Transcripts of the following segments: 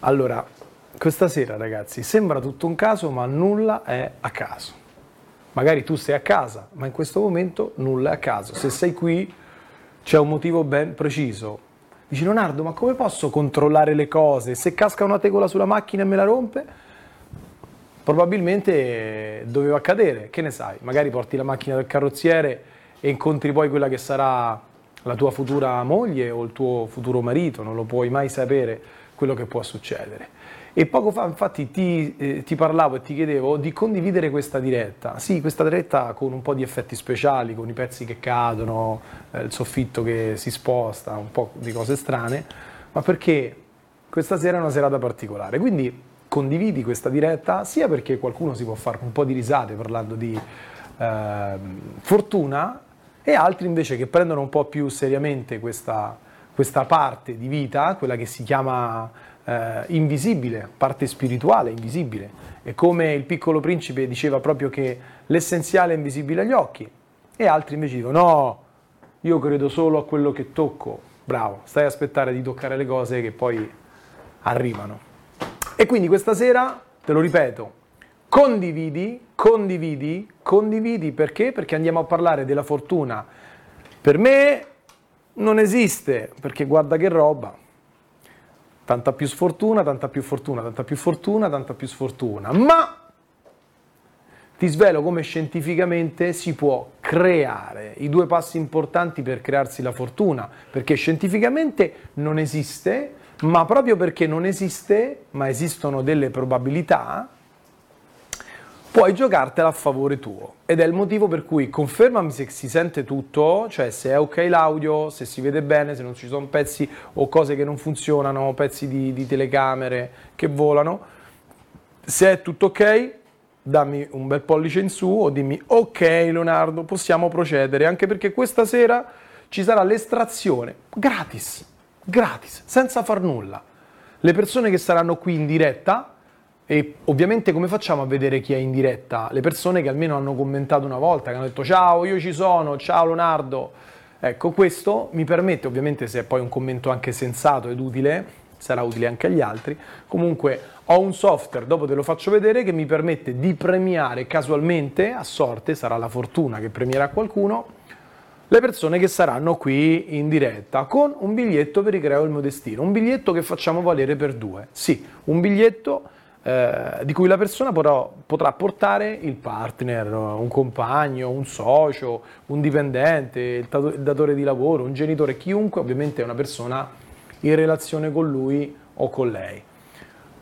Allora, questa sera ragazzi sembra tutto un caso, ma nulla è a caso. Magari tu sei a casa, ma in questo momento nulla è a caso. Se sei qui c'è un motivo ben preciso. Dici Leonardo, ma come posso controllare le cose? Se casca una tegola sulla macchina e me la rompe, probabilmente doveva accadere, che ne sai? Magari porti la macchina del carrozziere e incontri poi quella che sarà la tua futura moglie o il tuo futuro marito, non lo puoi mai sapere quello che può succedere. E poco fa infatti ti, eh, ti, parlavo e ti chiedevo di condividere questa diretta. Sì, questa diretta con un po' di effetti speciali, con i pezzi che cadono, eh, il soffitto che si sposta, un po' di cose strane, ma perché questa sera è una serata particolare. Quindi condividi questa diretta sia perché qualcuno si può fare un po' di risate parlando di eh, fortuna e altri invece che prendono un po' più seriamente questa, questa parte di vita, quella che si chiama eh, invisibile, parte spirituale, invisibile. E come il piccolo principe diceva proprio che l'essenziale è invisibile agli occhi, e altri invece dicono no, io credo solo a quello che tocco. Bravo, stai a aspettare di toccare le cose che poi arrivano. E quindi questa sera, te lo ripeto, condividi, condividi, condividi perché? Perché andiamo a parlare della fortuna. Per me non esiste, perché guarda che roba. Tanta più sfortuna, tanta più fortuna, tanta più fortuna, tanta più sfortuna. Ma ti svelo come scientificamente si può creare i due passi importanti per crearsi la fortuna, perché scientificamente non esiste, ma proprio perché non esiste, ma esistono delle probabilità, puoi giocartela a favore tuo. Ed è il motivo per cui confermami se si sente tutto, cioè se è ok l'audio, se si vede bene, se non ci sono pezzi o cose che non funzionano, pezzi di, di telecamere che volano. Se è tutto ok, dammi un bel pollice in su o dimmi ok Leonardo, possiamo procedere, anche perché questa sera ci sarà l'estrazione gratis, gratis, senza far nulla. Le persone che saranno qui in diretta e ovviamente come facciamo a vedere chi è in diretta? Le persone che almeno hanno commentato una volta, che hanno detto ciao, io ci sono, ciao Leonardo. Ecco, questo mi permette, ovviamente se è poi un commento anche sensato ed utile, sarà utile anche agli altri. Comunque ho un software, dopo te lo faccio vedere, che mi permette di premiare casualmente, a sorte, sarà la fortuna che premierà qualcuno, le persone che saranno qui in diretta con un biglietto per Ricreo il mio destino, un biglietto che facciamo valere per due. Sì, un biglietto eh, di cui la persona potrà, potrà, portare il partner, un compagno, un socio, un dipendente, il, il datore di lavoro, un genitore, chiunque ovviamente è una persona in relazione con lui o con lei.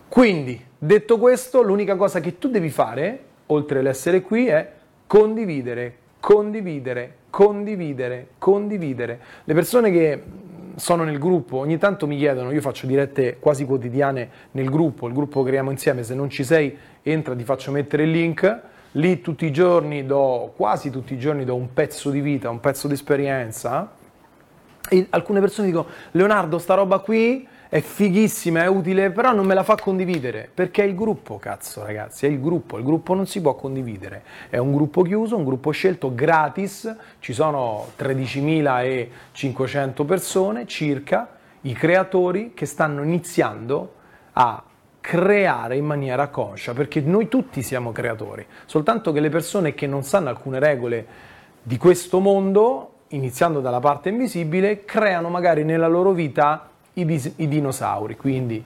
Quindi, detto questo, l'unica cosa che tu devi fare, oltre all'essere qui, è condividere, condividere, condividere, condividere. Le persone che sono nel gruppo, ogni tanto mi chiedono, io faccio dirette quasi quotidiane nel gruppo, il gruppo creiamo insieme, se non ci sei entra, ti faccio mettere il link, lì tutti i giorni do, quasi tutti i giorni do un pezzo di vita, un pezzo di esperienza. E alcune persone dicono, Leonardo sta roba qui è fighissima, è utile, però non me la fa condividere, perché è il gruppo, cazzo ragazzi, è il gruppo, il gruppo non si può condividere, è un gruppo chiuso, un gruppo scelto gratis, ci sono 13.500 persone circa, i creatori che stanno iniziando a creare in maniera conscia, perché noi tutti siamo creatori, soltanto che le persone che non sanno alcune regole di questo mondo, iniziando dalla parte invisibile, creano magari nella loro vita i, dis- i dinosauri, quindi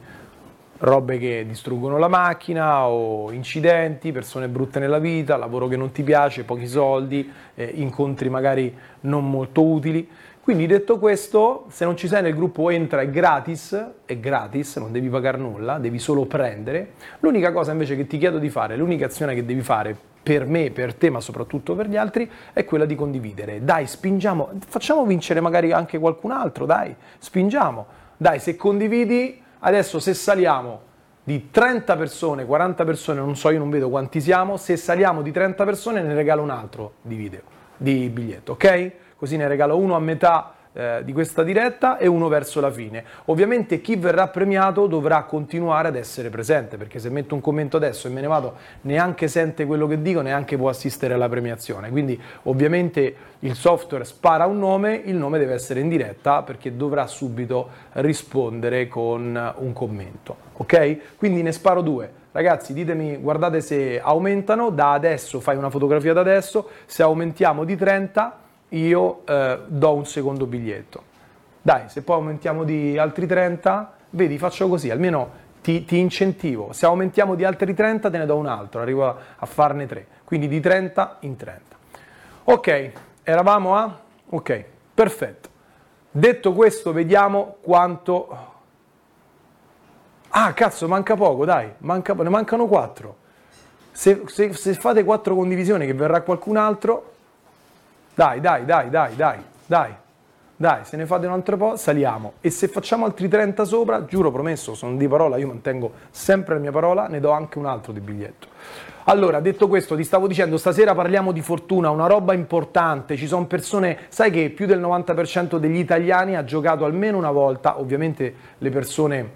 robe che distruggono la macchina o incidenti, persone brutte nella vita, lavoro che non ti piace, pochi soldi, eh, incontri magari non molto utili. Quindi detto questo, se non ci sei nel gruppo entra, è gratis, è gratis, non devi pagare nulla, devi solo prendere. L'unica cosa invece che ti chiedo di fare, l'unica azione che devi fare per me, per te, ma soprattutto per gli altri, è quella di condividere. Dai, spingiamo, facciamo vincere magari anche qualcun altro, dai, spingiamo dai, se condividi, adesso se saliamo di 30 persone, 40 persone, non so, io non vedo quanti siamo, se saliamo di 30 persone ne regalo un altro di video, di biglietto, ok? Così ne regalo uno a metà eh, di questa diretta e uno verso la fine. Ovviamente chi verrà premiato dovrà continuare ad essere presente, perché se metto un commento adesso e me ne vado, neanche sente quello che dico, neanche può assistere alla premiazione. Quindi ovviamente il software spara un nome, il nome deve essere in diretta perché dovrà subito rispondere con un commento. Ok? Quindi ne sparo due. Ragazzi, ditemi, guardate se aumentano, da adesso fai una fotografia da adesso, se aumentiamo di 30 io eh, do un secondo biglietto. Dai, se poi aumentiamo di altri 30, vedi, faccio così, almeno ti, ti, incentivo. Se aumentiamo di altri 30 te ne do un altro, arrivo a, a farne 3, quindi di 30 in 30. Ok, eravamo a? Ok, perfetto. Detto questo, vediamo quanto... Ah, cazzo, manca poco, dai, manca, ne mancano 4. Se, se, se fate 4 condivisioni che verrà qualcun altro, dai, dai, dai, dai, dai, dai. Dai, se ne fate un altro po', saliamo. E se facciamo altri 30 sopra, giuro, promesso, sono di parola, io mantengo sempre la mia parola, ne do anche un altro di biglietto. Allora, detto questo, ti stavo dicendo, stasera parliamo di fortuna, una roba importante, ci sono persone, sai che più del 90% degli italiani ha giocato almeno una volta, ovviamente le persone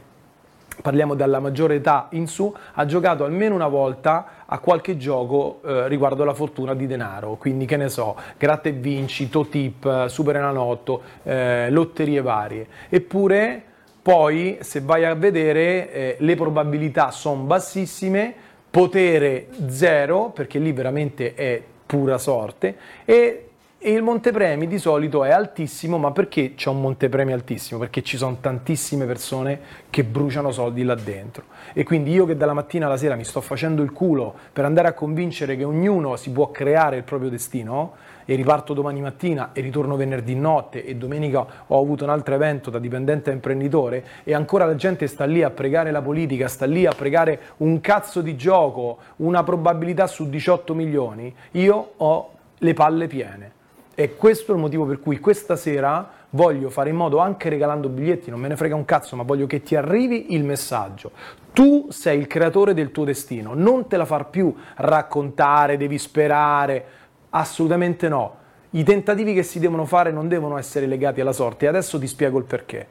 parliamo dalla maggiore età in su, ha giocato almeno una volta a qualche gioco eh, riguardo la fortuna di denaro, quindi che ne so, gratta e vinci, Totip, Super Enalotto, eh, lotterie varie. Eppure poi se vai a vedere eh, le probabilità sono bassissime, potere zero, perché lì veramente è pura sorte, e e il montepremi di solito è altissimo, ma perché c'è un montepremi altissimo? Perché ci sono tantissime persone che bruciano soldi là dentro. E quindi io che dalla mattina alla sera mi sto facendo il culo per andare a convincere che ognuno si può creare il proprio destino, e riparto domani mattina e ritorno venerdì notte e domenica ho avuto un altro evento da dipendente a imprenditore e ancora la gente sta lì a pregare la politica, sta lì a pregare un cazzo di gioco, una probabilità su 18 milioni, io ho le palle piene. E questo è il motivo per cui questa sera voglio fare in modo, anche regalando biglietti, non me ne frega un cazzo, ma voglio che ti arrivi il messaggio. Tu sei il creatore del tuo destino, non te la far più raccontare, devi sperare, assolutamente no. I tentativi che si devono fare non devono essere legati alla sorte e adesso ti spiego il perché.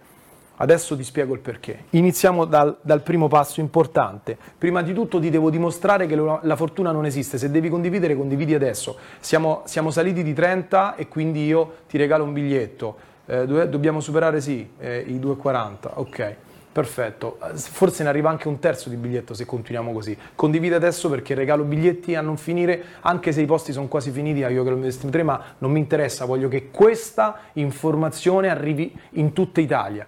Adesso ti spiego il perché. Iniziamo dal, dal, primo passo importante. Prima di tutto ti devo dimostrare che la, la fortuna non esiste. Se devi condividere, condividi adesso. Siamo, siamo, saliti di 30 e quindi io ti regalo un biglietto. Eh, dobbiamo superare sì, eh, i 2,40. Ok, perfetto. Forse ne arriva anche un terzo di biglietto se continuiamo così. Condividi adesso perché regalo biglietti a non finire, anche se i posti sono quasi finiti, io che lo 3, ma non mi interessa. Voglio che questa informazione arrivi in tutta Italia.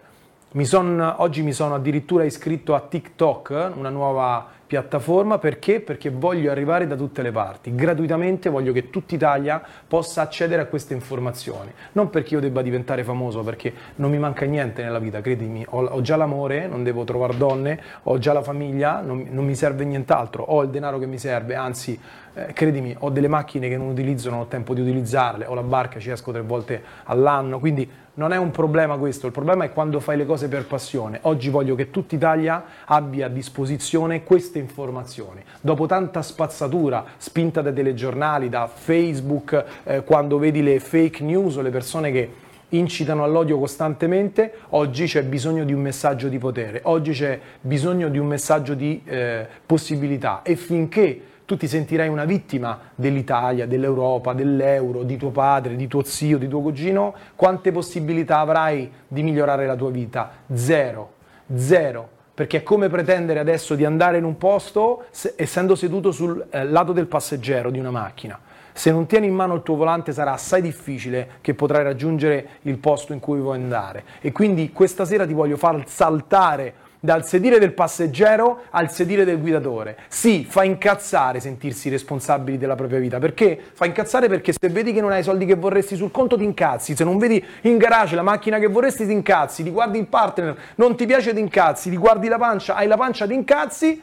Mi son, oggi mi sono addirittura iscritto a TikTok, una nuova piattaforma, perché? Perché voglio arrivare da tutte le parti, gratuitamente voglio che tutta Italia possa accedere a queste informazioni, non perché io debba diventare famoso, perché non mi manca niente nella vita, credimi, ho, ho già l'amore, non devo trovare donne, ho già la famiglia, non, non mi serve nient'altro, ho il denaro che mi serve, anzi eh, credimi, ho delle macchine che non utilizzo, non ho tempo di utilizzarle, ho la barca, ci esco tre volte all'anno, quindi non è un problema questo, il problema è quando fai le cose per passione. Oggi voglio che tutta Italia abbia a disposizione queste informazioni. Dopo tanta spazzatura spinta dai telegiornali, da Facebook, eh, quando vedi le fake news o le persone che incitano all'odio costantemente, oggi c'è bisogno di un messaggio di potere, oggi c'è bisogno di un messaggio di eh, possibilità e finché tu ti sentirai una vittima dell'Italia, dell'Europa, dell'euro, di tuo padre, di tuo zio, di tuo cugino, quante possibilità avrai di migliorare la tua vita? Zero, zero. Perché è come pretendere adesso di andare in un posto essendo seduto sul eh, lato del passeggero di una macchina. Se non tieni in mano il tuo volante sarà assai difficile che potrai raggiungere il posto in cui vuoi andare. E quindi questa sera ti voglio far saltare dal sedile del passeggero al sedile del guidatore. Sì, fa incazzare sentirsi responsabili della propria vita. Perché? Fa incazzare perché se vedi che non hai i soldi che vorresti sul conto ti incazzi, se non vedi in garage la macchina che vorresti ti incazzi, ti guardi il partner, non ti piace ti incazzi, ti guardi la pancia, hai la pancia ti incazzi,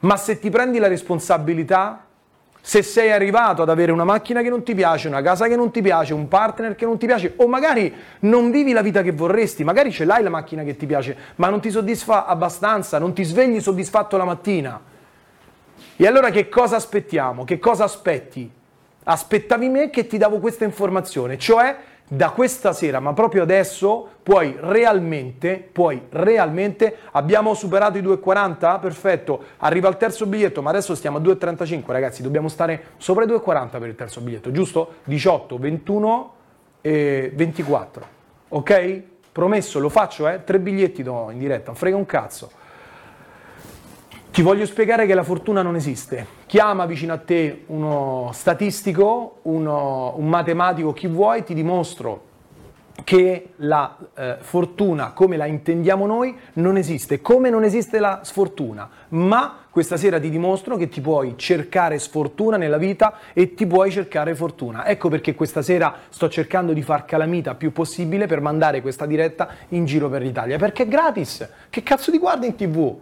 ma se ti prendi la responsabilità se sei arrivato ad avere una macchina che non ti piace, una casa che non ti piace, un partner che non ti piace, o magari non vivi la vita che vorresti, magari ce l'hai la macchina che ti piace, ma non ti soddisfa abbastanza, non ti svegli soddisfatto la mattina. E allora che cosa aspettiamo? Che cosa aspetti? Aspettavi me che ti davo questa informazione, cioè da questa sera, ma proprio adesso, puoi realmente, puoi realmente, abbiamo superato i 2,40? Perfetto, arriva il terzo biglietto, ma adesso stiamo a 2,35 ragazzi, dobbiamo stare sopra i 2,40 per il terzo biglietto, giusto? 18, 21 e 24, ok? Promesso, lo faccio, eh? Tre biglietti do in diretta, frega un cazzo. Ti voglio spiegare che la fortuna non esiste. Chiama vicino a te uno statistico, uno, un matematico, chi vuoi, ti dimostro che la eh, fortuna come la intendiamo noi non esiste, come non esiste la sfortuna, ma questa sera ti dimostro che ti puoi cercare sfortuna nella vita e ti puoi cercare fortuna. Ecco perché questa sera sto cercando di far calamita più possibile per mandare questa diretta in giro per l'Italia, perché è gratis. Che cazzo ti guardi in tv?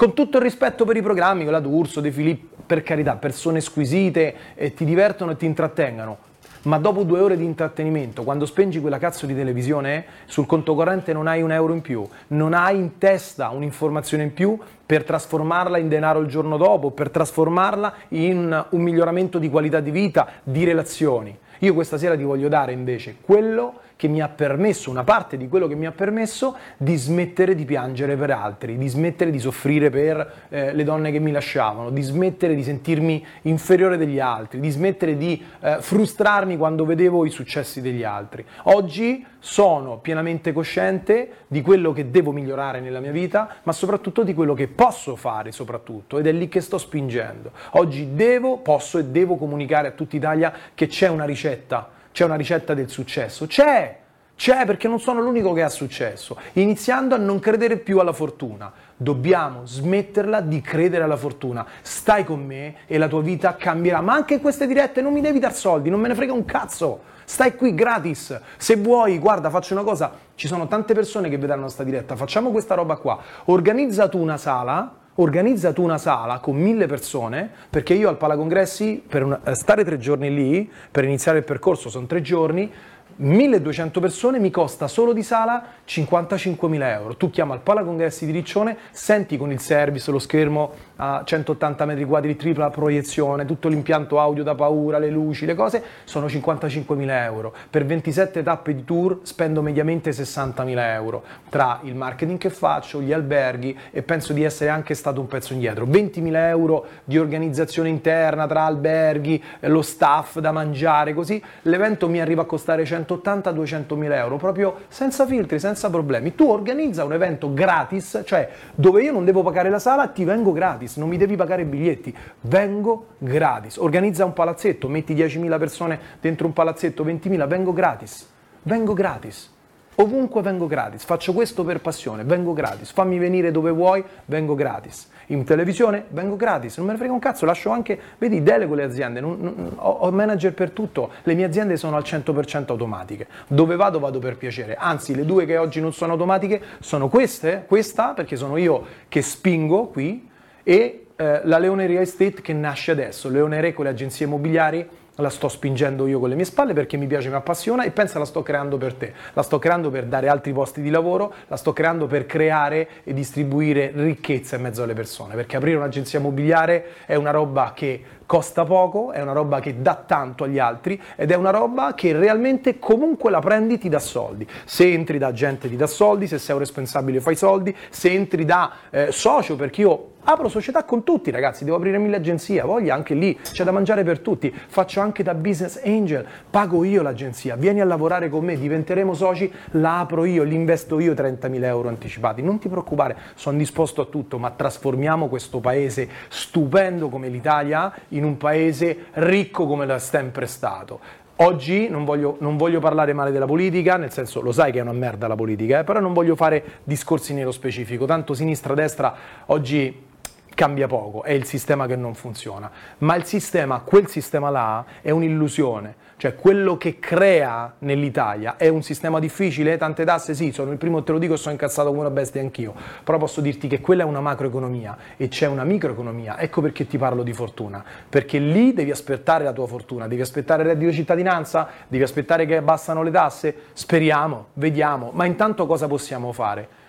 Con tutto il rispetto per i programmi, quella d'Urso, De Filippo, per carità, persone squisite e ti divertono e ti intrattengano. Ma dopo due ore di intrattenimento, quando spengi quella cazzo di televisione, sul conto corrente non hai un euro in più, non hai in testa un'informazione in più per trasformarla in denaro il giorno dopo, per trasformarla in un miglioramento di qualità di vita, di relazioni. Io questa sera ti voglio dare invece quello che mi ha permesso, una parte di quello che mi ha permesso di smettere di piangere per altri, di smettere di soffrire per eh, le donne che mi lasciavano, di smettere di sentirmi inferiore degli altri, di smettere di eh, frustrarmi quando vedevo i successi degli altri. Oggi sono pienamente cosciente di quello che devo migliorare nella mia vita, ma soprattutto di quello che posso fare soprattutto ed è lì che sto spingendo. Oggi devo, posso e devo comunicare a tutta Italia che c'è una ricetta c'è una ricetta del successo? C'è! C'è perché non sono l'unico che ha successo, iniziando a non credere più alla fortuna. Dobbiamo smetterla di credere alla fortuna. Stai con me e la tua vita cambierà. Ma anche in queste dirette non mi devi dar soldi, non me ne frega un cazzo. Stai qui gratis. Se vuoi, guarda, faccio una cosa. Ci sono tante persone che vedranno questa diretta. Facciamo questa roba qua. Organizza tu una sala organizza tu una sala con mille persone, perché io al Palacongressi, per stare tre giorni lì, per iniziare il percorso sono tre giorni, 1200 persone mi costa solo di sala 55.000 euro. Tu chiama al Palacongressi di Riccione, senti con il service, lo schermo a 180 metri quadri, tripla proiezione, tutto l'impianto audio da paura, le luci, le cose, sono 55.000 euro. Per 27 tappe di tour spendo mediamente 60.000 euro tra il marketing che faccio, gli alberghi e penso di essere anche stato un pezzo indietro. 20.000 euro di organizzazione interna tra alberghi, lo staff da mangiare, così l'evento mi arriva a costare 180-200.000 euro, proprio senza filtri, senza problemi. Tu organizza un evento gratis, cioè dove io non devo pagare la sala, ti vengo gratis, non mi devi pagare i biglietti, vengo gratis. Organizza un palazzetto, metti 10.000 persone dentro un palazzetto, 20.000, vengo gratis, vengo gratis. Ovunque vengo gratis, faccio questo per passione, vengo gratis, fammi venire dove vuoi, vengo gratis. In televisione vengo gratis, non me ne frega un cazzo, lascio anche, vedi, delego le aziende, non, non, ho, manager per tutto, le mie aziende sono al 100% automatiche, dove vado vado per piacere, anzi le due che oggi non sono automatiche sono queste, questa perché sono io che spingo qui e eh, la Leone Real Estate che nasce adesso, Leone Re con le agenzie immobiliari la sto spingendo io con le mie spalle perché mi piace, mi appassiona e pensa la sto creando per te, la sto creando per dare altri posti di lavoro, la sto creando per creare e distribuire ricchezza in mezzo alle persone, perché aprire un'agenzia immobiliare è una roba che costa poco, è una roba che dà tanto agli altri ed è una roba che realmente comunque la prendi ti dà soldi. Se entri da gente ti dà soldi, se sei un responsabile fai soldi, se entri da eh, socio, perché io apro società con tutti ragazzi, devo aprire mille agenzie, voglia anche lì, c'è da mangiare per tutti, faccio anche da business angel, pago io l'agenzia, vieni a lavorare con me, diventeremo soci, la apro io, li investo io 30.000 euro anticipati, non ti preoccupare, sono disposto a tutto, ma trasformiamo questo paese stupendo come l'Italia in in un paese ricco come lo è sempre stato. Oggi non voglio, non voglio, parlare male della politica, nel senso lo sai che è una merda la politica, eh, però non voglio fare discorsi nello specifico, tanto sinistra, destra, oggi cambia poco, è il sistema che non funziona, ma il sistema, quel sistema là è un'illusione, cioè quello che crea nell'Italia è un sistema difficile, tante tasse, sì, sono il primo, te lo dico, sono incazzato come una bestia anch'io, però posso dirti che quella è una macroeconomia e c'è una microeconomia, ecco perché ti parlo di fortuna, perché lì devi aspettare la tua fortuna, devi aspettare il reddito di cittadinanza, devi aspettare che abbassano le tasse, speriamo, vediamo, ma intanto cosa possiamo fare?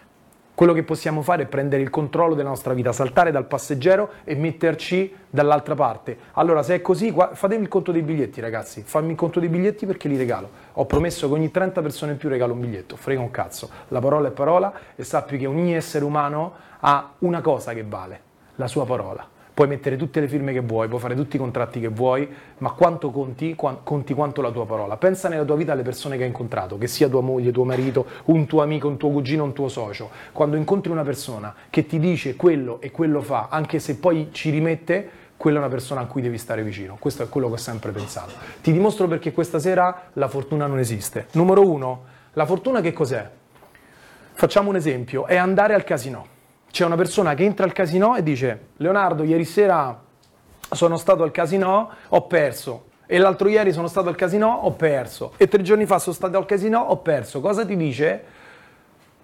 Quello che possiamo fare è prendere il controllo della nostra vita, saltare dal passeggero e metterci dall'altra parte. Allora, se è così, fatemi il conto dei biglietti, ragazzi. Fammi il conto dei biglietti perché li regalo. Ho promesso che ogni 30 persone in più regalo un biglietto. Frega un cazzo. La parola è parola e sappi che ogni essere umano ha una cosa che vale, la sua parola puoi mettere tutte le firme che vuoi, puoi fare tutti i contratti che vuoi, ma quanto conti? Conti quanto la tua parola. Pensa nella tua vita alle persone che hai incontrato, che sia tua moglie, tuo marito, un tuo amico, un tuo cugino, un tuo socio. Quando incontri una persona che ti dice quello e quello fa, anche se poi ci rimette, quella è una persona a cui devi stare vicino. Questo è quello che ho sempre pensato. Ti dimostro perché questa sera la fortuna non esiste. Numero uno, la fortuna che cos'è? Facciamo un esempio, è andare al casino c'è una persona che entra al casino e dice Leonardo ieri sera sono stato al casino, ho perso. E l'altro ieri sono stato al casino, ho perso. E tre giorni fa sono stato al casino, ho perso. Cosa ti dice?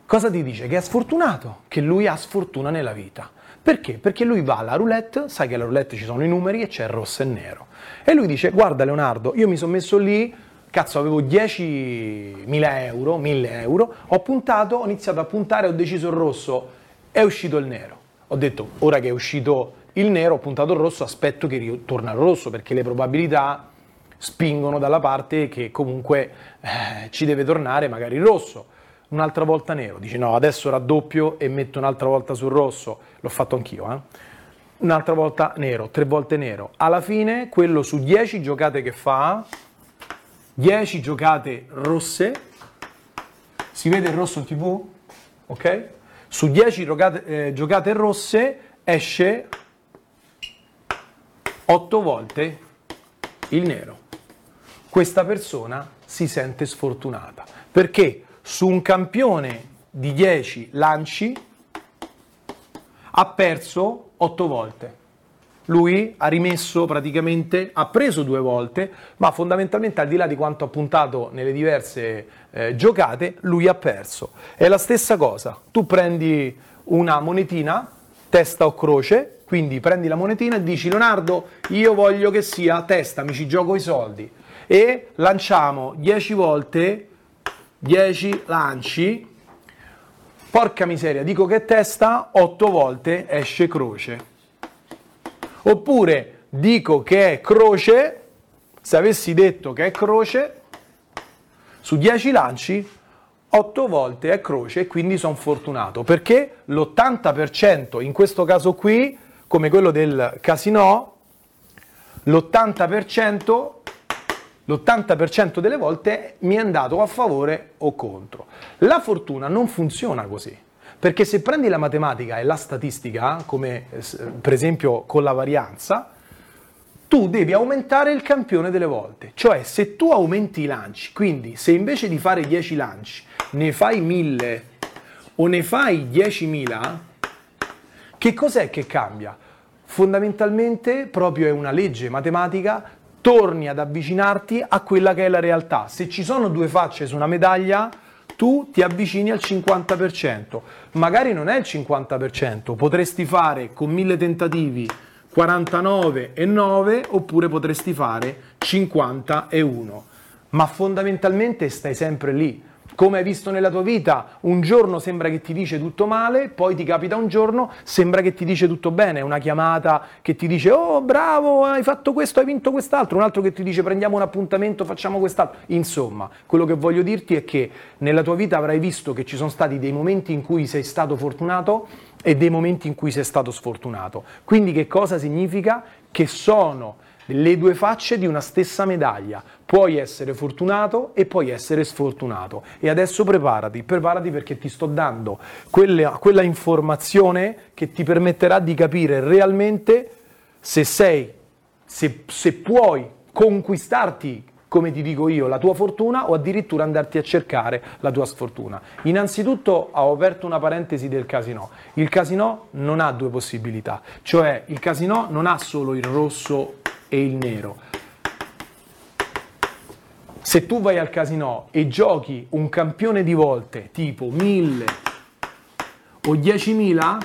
Cosa ti dice? Che è sfortunato, che lui ha sfortuna nella vita. Perché? Perché lui va alla roulette, sai che alla roulette ci sono i numeri e c'è rosso e nero. E lui dice, guarda Leonardo, io mi sono messo lì, cazzo avevo 10.000 euro, 1.000 euro, ho puntato, ho iniziato a puntare, ho deciso il rosso, è uscito il nero. Ho detto, ora che è uscito il nero, ho puntato il rosso, aspetto che ritorna il rosso, perché le probabilità spingono dalla parte che comunque eh, ci deve tornare magari il rosso. Un'altra volta nero, dici no, adesso raddoppio e metto un'altra volta sul rosso, l'ho fatto anch'io, eh? un'altra volta nero, tre volte nero. Alla fine quello su 10 giocate che fa, 10 giocate rosse, si vede il rosso in tv? Ok? Su 10 giocate, eh, giocate rosse esce 8 volte il nero. Questa persona si sente sfortunata perché su un campione di 10 lanci ha perso 8 volte lui ha rimesso praticamente, ha preso due volte, ma fondamentalmente al di là di quanto ha puntato nelle diverse eh, giocate, lui ha perso. È la stessa cosa, tu prendi una monetina, testa o croce, quindi prendi la monetina e dici Leonardo, io voglio che sia testa, mi ci gioco i soldi e lanciamo 10 volte 10 lanci. Porca miseria, dico che testa, 8 volte esce croce. Oppure dico che è croce, se avessi detto che è croce, su 10 lanci 8 volte è croce e quindi sono fortunato perché l'80% in questo caso qui, come quello del casino, l'80%, l'80% delle volte mi è andato a favore o contro. La fortuna non funziona così. Perché se prendi la matematica e la statistica, come eh, per esempio con la varianza, tu devi aumentare il campione delle volte. Cioè se tu aumenti i lanci, quindi se invece di fare 10 lanci ne fai 1000 o ne fai 10.000, che cos'è che cambia? Fondamentalmente proprio è una legge matematica, torni ad avvicinarti a quella che è la realtà. Se ci sono due facce su una medaglia, tu ti avvicini al 50%. Magari non è il 50%, potresti fare con mille tentativi 49 e 9 oppure potresti fare 50 e 1. Ma fondamentalmente stai sempre lì come hai visto nella tua vita, un giorno sembra che ti dice tutto male, poi ti capita un giorno, sembra che ti dice tutto bene, una chiamata che ti dice oh bravo, hai fatto questo, hai vinto quest'altro, un altro che ti dice prendiamo un appuntamento, facciamo quest'altro. Insomma, quello che voglio dirti è che nella tua vita avrai visto che ci sono stati dei momenti in cui sei stato fortunato e dei momenti in cui sei stato sfortunato. Quindi che cosa significa? Che sono le due facce di una stessa medaglia. Puoi essere fortunato e puoi essere sfortunato. E adesso preparati, preparati perché ti sto dando quella, quella informazione che ti permetterà di capire realmente se sei, se, se puoi conquistarti come ti dico io, la tua fortuna o addirittura andarti a cercare la tua sfortuna. Innanzitutto ho aperto una parentesi del casino. Il casino non ha due possibilità, cioè il casino non ha solo il rosso e il nero. Se tu vai al casino e giochi un campione di volte tipo 1000 o 10.000,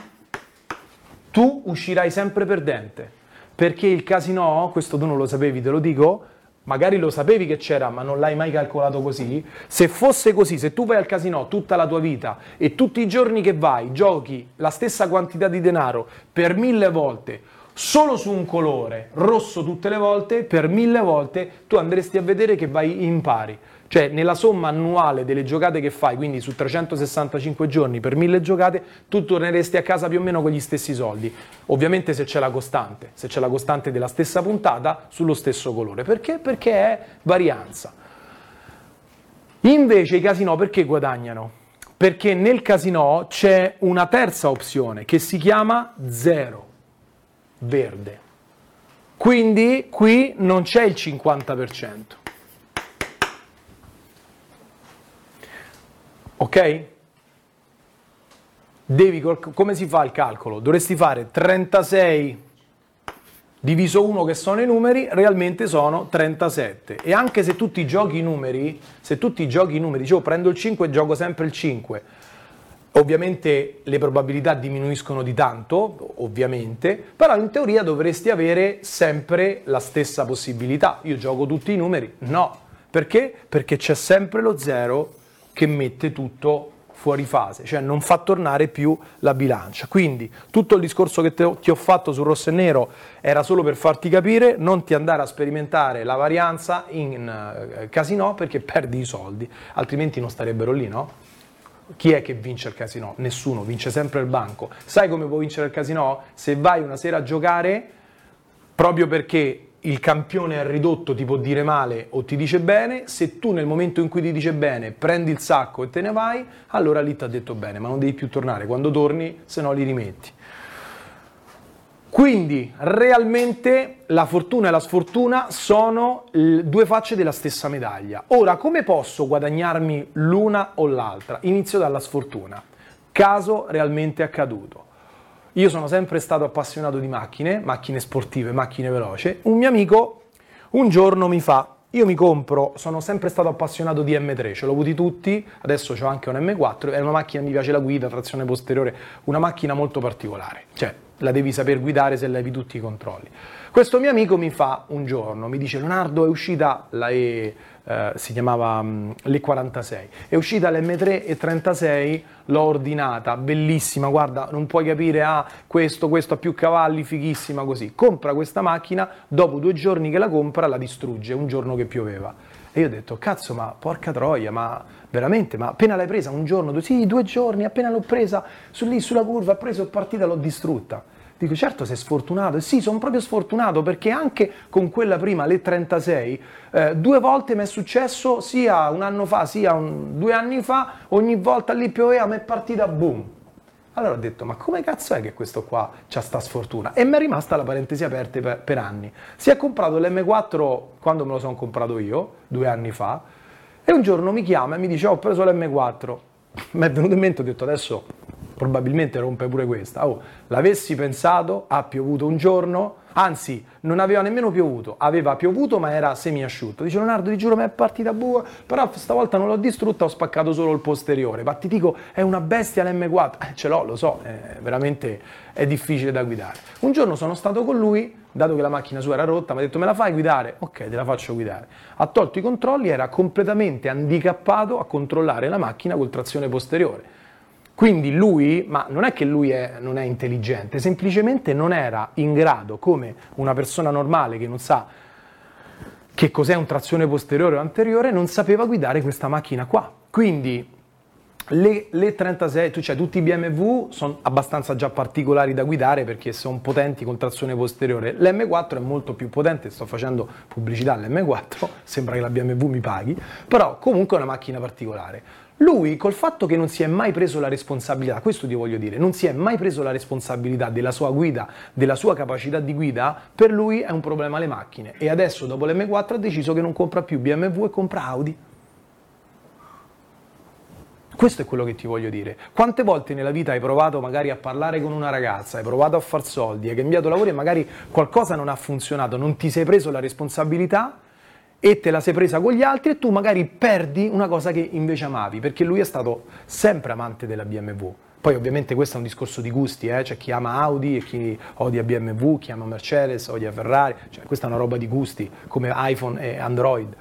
tu uscirai sempre perdente. Perché il casino, questo tu non lo sapevi, te lo dico, magari lo sapevi che c'era ma non l'hai mai calcolato così, se fosse così, se tu vai al casino tutta la tua vita e tutti i giorni che vai giochi la stessa quantità di denaro per mille volte, solo su un colore, rosso tutte le volte, per mille volte tu andresti a vedere che vai in pari. Cioè nella somma annuale delle giocate che fai, quindi su 365 giorni per 1000 giocate, tu torneresti a casa più o meno con gli stessi soldi. Ovviamente se c'è la costante, se c'è la costante della stessa puntata sullo stesso colore. Perché? Perché è varianza. Invece i casino perché guadagnano? Perché nel casino c'è una terza opzione che si chiama zero, verde. Quindi qui non c'è il 50%. Ok? Devi, come si fa il calcolo? Dovresti fare 36 diviso 1 che sono i numeri, realmente sono 37. E anche se tutti giochi i numeri, se tutti giochi i numeri, dicevo prendo il 5 e gioco sempre il 5, ovviamente le probabilità diminuiscono di tanto, ovviamente, però in teoria dovresti avere sempre la stessa possibilità. Io gioco tutti i numeri? No. Perché? Perché c'è sempre lo 0 che mette tutto fuori fase, cioè non fa tornare più la bilancia. Quindi tutto il discorso che te, ti ho fatto sul rosso e nero era solo per farti capire, non ti andare a sperimentare la varianza in uh, casino perché perdi i soldi, altrimenti non starebbero lì, no? Chi è che vince il casino? Nessuno, vince sempre il banco. Sai come può vincere il casino? Se vai una sera a giocare proprio perché il campione è ridotto ti può dire male o ti dice bene, se tu nel momento in cui ti dice bene prendi il sacco e te ne vai, allora lì ti ha detto bene, ma non devi più tornare, quando torni se no li rimetti. Quindi realmente la fortuna e la sfortuna sono due facce della stessa medaglia. Ora, come posso guadagnarmi l'una o l'altra? Inizio dalla sfortuna. Caso realmente accaduto. Io sono sempre stato appassionato di macchine, macchine sportive, macchine veloci. Un mio amico un giorno mi fa, io mi compro, sono sempre stato appassionato di M3, ce l'ho avuti tutti, adesso ho anche un M4, è una macchina, mi piace la guida, trazione posteriore, una macchina molto particolare, cioè la devi saper guidare se levi tutti i controlli. Questo mio amico mi fa un giorno, mi dice Leonardo è uscita la E eh, si chiamava um, l'E46. È uscita l'M3 e 36, l'ho ordinata, bellissima, guarda, non puoi capire, ah, questo, questo ha più cavalli, fighissima così. Compra questa macchina, dopo due giorni che la compra la distrugge, un giorno che pioveva. E io ho detto, cazzo, ma porca troia, ma veramente, ma appena l'hai presa un giorno, due, sì, due giorni, appena l'ho presa, su lì sulla curva, ho preso, partita, l'ho distrutta. Dico, certo sei sfortunato. E sì, sono proprio sfortunato perché anche con quella prima, le 36, eh, due volte mi è successo, sia un anno fa, sia un, due anni fa, ogni volta lì pioveva, mi è partita boom. Allora ho detto, ma come cazzo è che questo qua c'ha sta sfortuna? E mi è rimasta la parentesi aperta per, per anni. Si è comprato l'M4 quando me lo sono comprato io, due anni fa, e un giorno mi chiama e mi dice, ho preso l'M4. Mi è venuto in mente, ho detto, adesso probabilmente rompe pure questa. Oh, l'avessi pensato, ha piovuto un giorno, anzi non aveva nemmeno piovuto, aveva piovuto ma era semiasciutto. Dice Leonardo, ti giuro, mi è partita bua, però stavolta non l'ho distrutta, ho spaccato solo il posteriore. Ma ti dico, è una bestia l'M4, eh, ce l'ho, lo so, è veramente è difficile da guidare. Un giorno sono stato con lui, dato che la macchina sua era rotta, mi ha detto me la fai guidare? Ok, te la faccio guidare. Ha tolto i controlli, era completamente handicappato a controllare la macchina col trazione posteriore quindi lui, ma non è che lui è, non è intelligente, semplicemente non era in grado, come una persona normale che non sa che cos'è un trazione posteriore o anteriore, non sapeva guidare questa macchina qua. Quindi le, le 36, cioè tutti i BMW sono abbastanza già particolari da guidare perché sono potenti con trazione posteriore. L'M4 è molto più potente, sto facendo pubblicità all'M4, sembra che la BMW mi paghi, però comunque è una macchina particolare. Lui, col fatto che non si è mai preso la responsabilità, questo ti voglio dire, non si è mai preso la responsabilità della sua guida, della sua capacità di guida, per lui è un problema le macchine. E adesso, dopo l'M4, ha deciso che non compra più BMW e compra Audi. Questo è quello che ti voglio dire. Quante volte nella vita hai provato magari a parlare con una ragazza, hai provato a far soldi, hai cambiato lavoro e magari qualcosa non ha funzionato, non ti sei preso la responsabilità e te la sei presa con gli altri e tu magari perdi una cosa che invece amavi, perché lui è stato sempre amante della BMW, Poi ovviamente questo è un discorso di gusti, eh? c'è chi ama Audi e chi odia BMW, chi ama Mercedes, odia Ferrari, cioè, questa è una roba di gusti come iPhone e Android.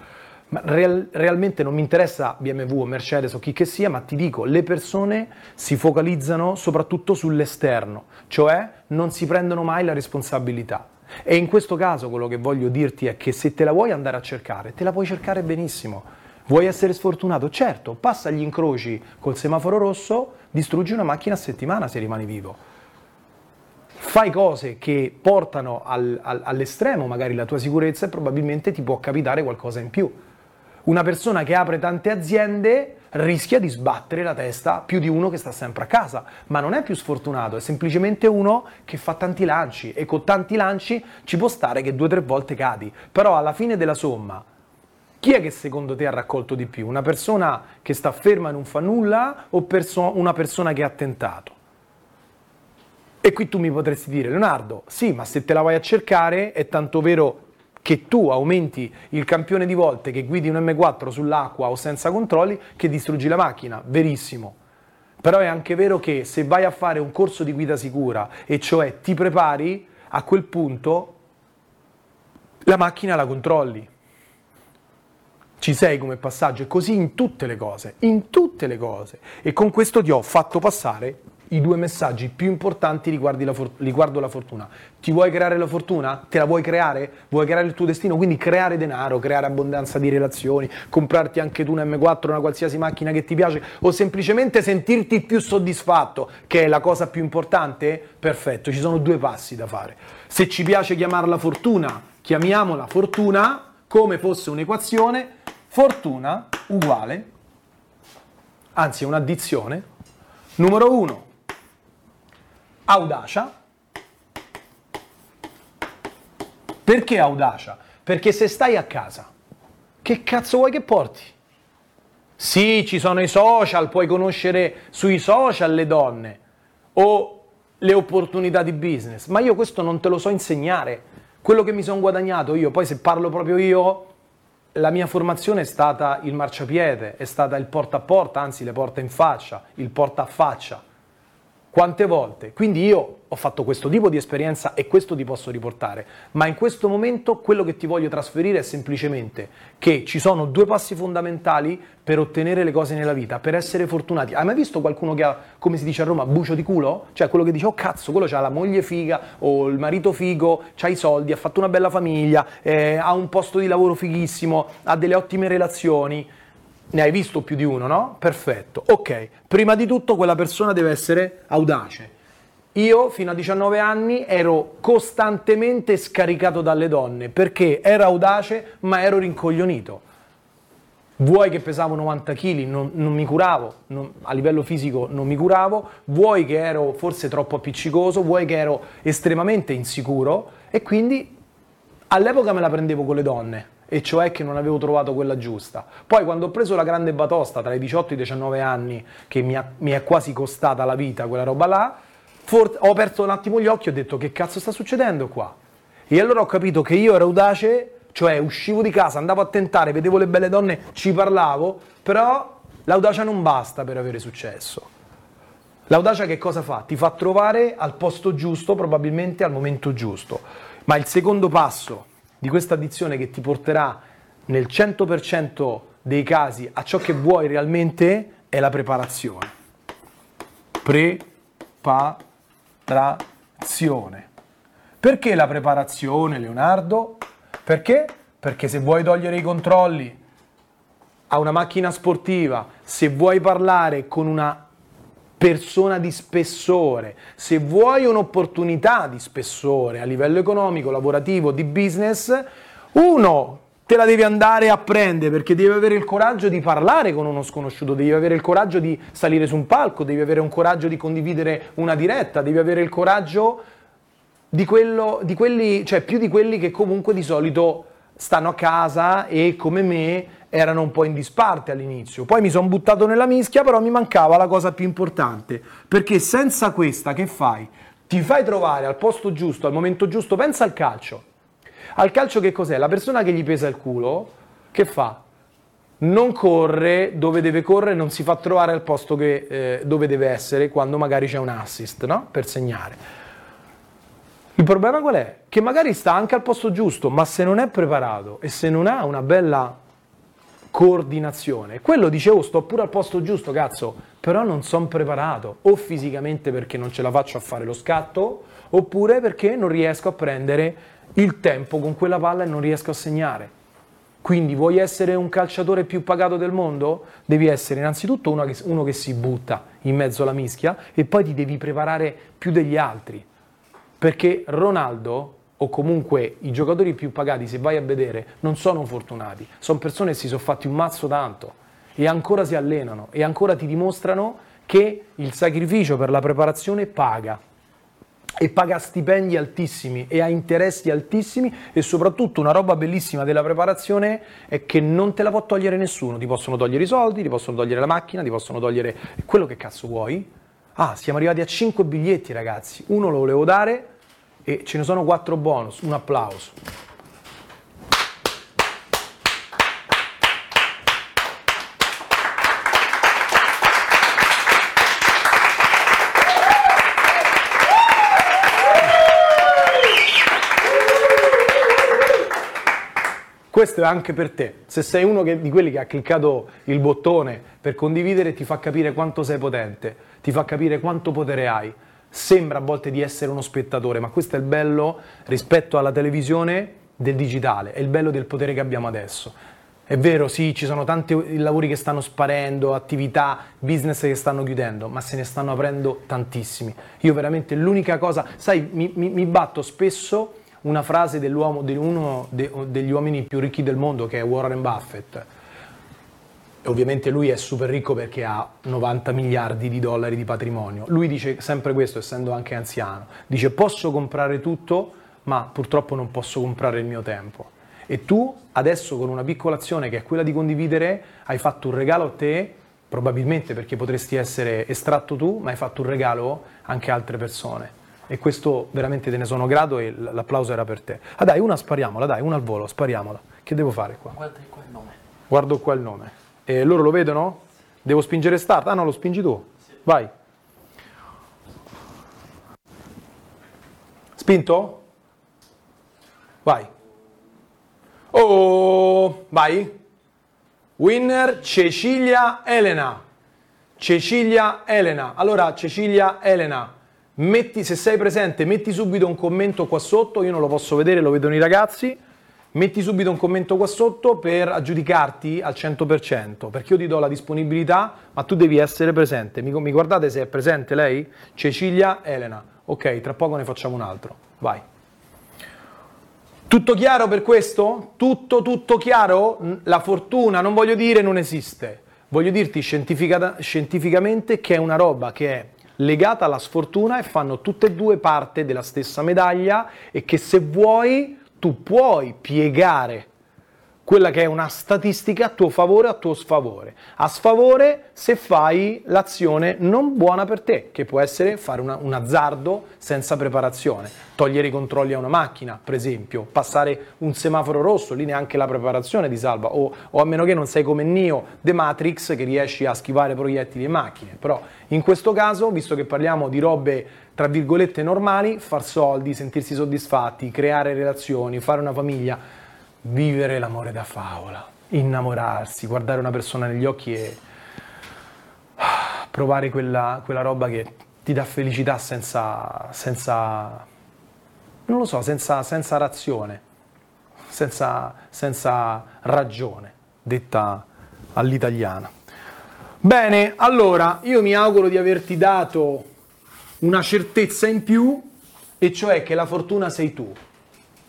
Ma real, realmente non mi interessa BMW o Mercedes o chi che sia, ma ti dico, le persone si focalizzano soprattutto sull'esterno, cioè non si prendono mai la responsabilità. E in questo caso quello che voglio dirti è che se te la vuoi andare a cercare, te la puoi cercare benissimo. Vuoi essere sfortunato? Certo, passa gli incroci col semaforo rosso, distruggi una macchina a settimana se rimani vivo. Fai cose che portano al, al, all'estremo magari la tua sicurezza e probabilmente ti può capitare qualcosa in più. Una persona che apre tante aziende rischia di sbattere la testa più di uno che sta sempre a casa, ma non è più sfortunato, è semplicemente uno che fa tanti lanci e con tanti lanci ci può stare che due o tre volte cadi, però alla fine della somma chi è che secondo te ha raccolto di più? Una persona che sta ferma e non fa nulla o perso- una persona che ha tentato? E qui tu mi potresti dire, Leonardo, sì, ma se te la vai a cercare è tanto vero che tu aumenti il campione di volte che guidi un M4 sull'acqua o senza controlli che distruggi la macchina, verissimo. Però è anche vero che se vai a fare un corso di guida sicura e cioè ti prepari, a quel punto la macchina la controlli. Ci sei come passaggio e così in tutte le cose, in tutte le cose. E con questo ti ho fatto passare i due messaggi più importanti riguardo la, riguardo la fortuna. Ti vuoi creare la fortuna? Te la vuoi creare? Vuoi creare il tuo destino? Quindi creare denaro, creare abbondanza di relazioni, comprarti anche tu un M4, una qualsiasi macchina che ti piace o semplicemente sentirti più soddisfatto, che è la cosa più importante? Perfetto, ci sono due passi da fare. Se ci piace chiamarla fortuna, chiamiamola fortuna come fosse un'equazione, fortuna uguale, anzi un'addizione, numero 1 audacia. Perché audacia? Perché se stai a casa, che cazzo vuoi che porti? Sì, ci sono i social, puoi conoscere sui social le donne o le opportunità di business, ma io questo non te lo so insegnare. Quello che mi sono guadagnato io, poi se parlo proprio io, la mia formazione è stata il marciapiede, è stata il porta a porta, anzi le porte in faccia, il porta a faccia. Quante volte? Quindi io ho fatto questo tipo di esperienza e questo ti posso riportare, ma in questo momento quello che ti voglio trasferire è semplicemente che ci sono due passi fondamentali per ottenere le cose nella vita, per essere fortunati. Hai mai visto qualcuno che ha, come si dice a Roma, bucio di culo? Cioè quello che dice, oh cazzo, quello ha la moglie figa o il marito figo, ha i soldi, ha fatto una bella famiglia, eh, ha un posto di lavoro fighissimo, ha delle ottime relazioni ne hai visto più di uno, no? Perfetto. Ok, prima di tutto quella persona deve essere audace. Io fino a 19 anni ero costantemente scaricato dalle donne perché ero audace ma ero rincoglionito. Vuoi che pesavo 90 kg, non, non mi curavo, non, a livello fisico non mi curavo, vuoi che ero forse troppo appiccicoso, vuoi che ero estremamente insicuro e quindi all'epoca me la prendevo con le donne e cioè che non avevo trovato quella giusta. Poi quando ho preso la grande batosta tra i 18 e i 19 anni, che mi, ha, mi è quasi costata la vita quella roba là, for- ho aperto un attimo gli occhi e ho detto che cazzo sta succedendo qua? E allora ho capito che io ero audace, cioè uscivo di casa, andavo a tentare, vedevo le belle donne, ci parlavo, però l'audacia non basta per avere successo. L'audacia che cosa fa? Ti fa trovare al posto giusto, probabilmente al momento giusto. Ma il secondo passo di questa addizione che ti porterà nel 100% dei casi a ciò che vuoi realmente è la preparazione. Preparazione. Perché la preparazione, Leonardo? Perché? Perché se vuoi togliere i controlli a una macchina sportiva, se vuoi parlare con una persona di spessore, se vuoi un'opportunità di spessore a livello economico, lavorativo, di business, uno te la devi andare a prendere perché devi avere il coraggio di parlare con uno sconosciuto, devi avere il coraggio di salire su un palco, devi avere un coraggio di condividere una diretta, devi avere il coraggio di, quello, di quelli, cioè più di quelli che comunque di solito stanno a casa e come me erano un po' in disparte all'inizio. Poi mi sono buttato nella mischia, però mi mancava la cosa più importante, perché senza questa che fai? Ti fai trovare al posto giusto, al momento giusto, pensa al calcio. Al calcio che cos'è? La persona che gli pesa il culo, che fa? non corre dove deve correre, non si fa trovare al posto che, eh, dove deve essere quando magari c'è un assist no? per segnare. Il problema qual è? Che magari sta anche al posto giusto, ma se non è preparato e se non ha una bella coordinazione, quello dice oh sto pure al posto giusto, cazzo, però non sono preparato, o fisicamente perché non ce la faccio a fare lo scatto, oppure perché non riesco a prendere il tempo con quella palla e non riesco a segnare. Quindi vuoi essere un calciatore più pagato del mondo? Devi essere innanzitutto uno che, uno che, si butta in mezzo alla mischia e poi ti devi preparare più degli altri. Perché Ronaldo, o comunque i giocatori più pagati, se vai a vedere, non sono fortunati. Sono persone che si sono fatti un mazzo tanto e ancora si allenano e ancora ti dimostrano che il sacrificio per la preparazione paga e paga stipendi altissimi e ha interessi altissimi e soprattutto una roba bellissima della preparazione è che non te la può togliere nessuno, ti possono togliere i soldi, ti possono togliere la macchina, ti possono togliere quello che cazzo vuoi. Ah, siamo arrivati a 5 biglietti ragazzi, uno lo volevo dare e ce ne sono 4 bonus, un applauso. Questo è anche per te. Se sei uno che, di quelli che ha cliccato il bottone per condividere, ti fa capire quanto sei potente, ti fa capire quanto potere hai. Sembra a volte di essere uno spettatore, ma questo è il bello rispetto alla televisione del digitale, è il bello del potere che abbiamo adesso. È vero, sì, ci sono tanti lavori che stanno sparendo, attività, business che stanno chiudendo, ma se ne stanno aprendo tantissimi. Io veramente l'unica cosa, sai, mi, mi, mi batto spesso una frase dell'uomo, di uno de, degli uomini più ricchi del mondo che è Warren Buffett. Ovviamente lui è super ricco perché ha 90 miliardi di dollari di patrimonio. Lui dice sempre questo, essendo anche anziano. Dice posso comprare tutto, ma purtroppo non posso comprare il mio tempo. E tu adesso con una piccola azione che è quella di condividere, hai fatto un regalo a te, probabilmente perché potresti essere estratto tu, ma hai fatto un regalo anche a altre persone e questo veramente te ne sono grato e l'applauso era per te. Ah dai, una spariamola, dai, una al volo, spariamola. Che devo fare qua? Guarda qua il nome. Guardo qua il nome. E loro lo vedono? Devo spingere start? Ah no, lo spingi tu. Vai. Spinto? Vai. Oh, vai. Winner Cecilia Elena. Cecilia Elena. Allora, Cecilia Elena metti, se sei presente, metti subito un commento qua sotto, io non lo posso vedere, lo vedono i ragazzi, metti subito un commento qua sotto per aggiudicarti al 100%, perché io ti do la disponibilità, ma tu devi essere presente. Mi, mi guardate se è presente lei? Cecilia Elena. Ok, tra poco ne facciamo un altro. Vai. Tutto chiaro per questo? Tutto, tutto chiaro? La fortuna, non voglio dire non esiste, voglio dirti scientifica, scientificamente che è una roba che è legata alla sfortuna e fanno tutte e due parte della stessa medaglia e che se vuoi tu puoi piegare quella che è una statistica a tuo favore o a tuo sfavore. A sfavore se fai l'azione non buona per te, che può essere fare una, un azzardo senza preparazione, togliere i controlli a una macchina, per esempio, passare un semaforo rosso, lì neanche la preparazione ti salva, o, o a meno che non sei come Neo The Matrix che riesci a schivare proiettili e macchine. Però in questo caso, visto che parliamo di robe tra virgolette normali, far soldi, sentirsi soddisfatti, creare relazioni, fare una famiglia, vivere l'amore da favola, innamorarsi, guardare una persona negli occhi e provare quella, quella roba che ti dà felicità senza, senza non lo so, senza, senza razione, senza, senza ragione, detta all'italiana. Bene, allora io mi auguro di averti dato una certezza in più, e cioè che la fortuna sei tu.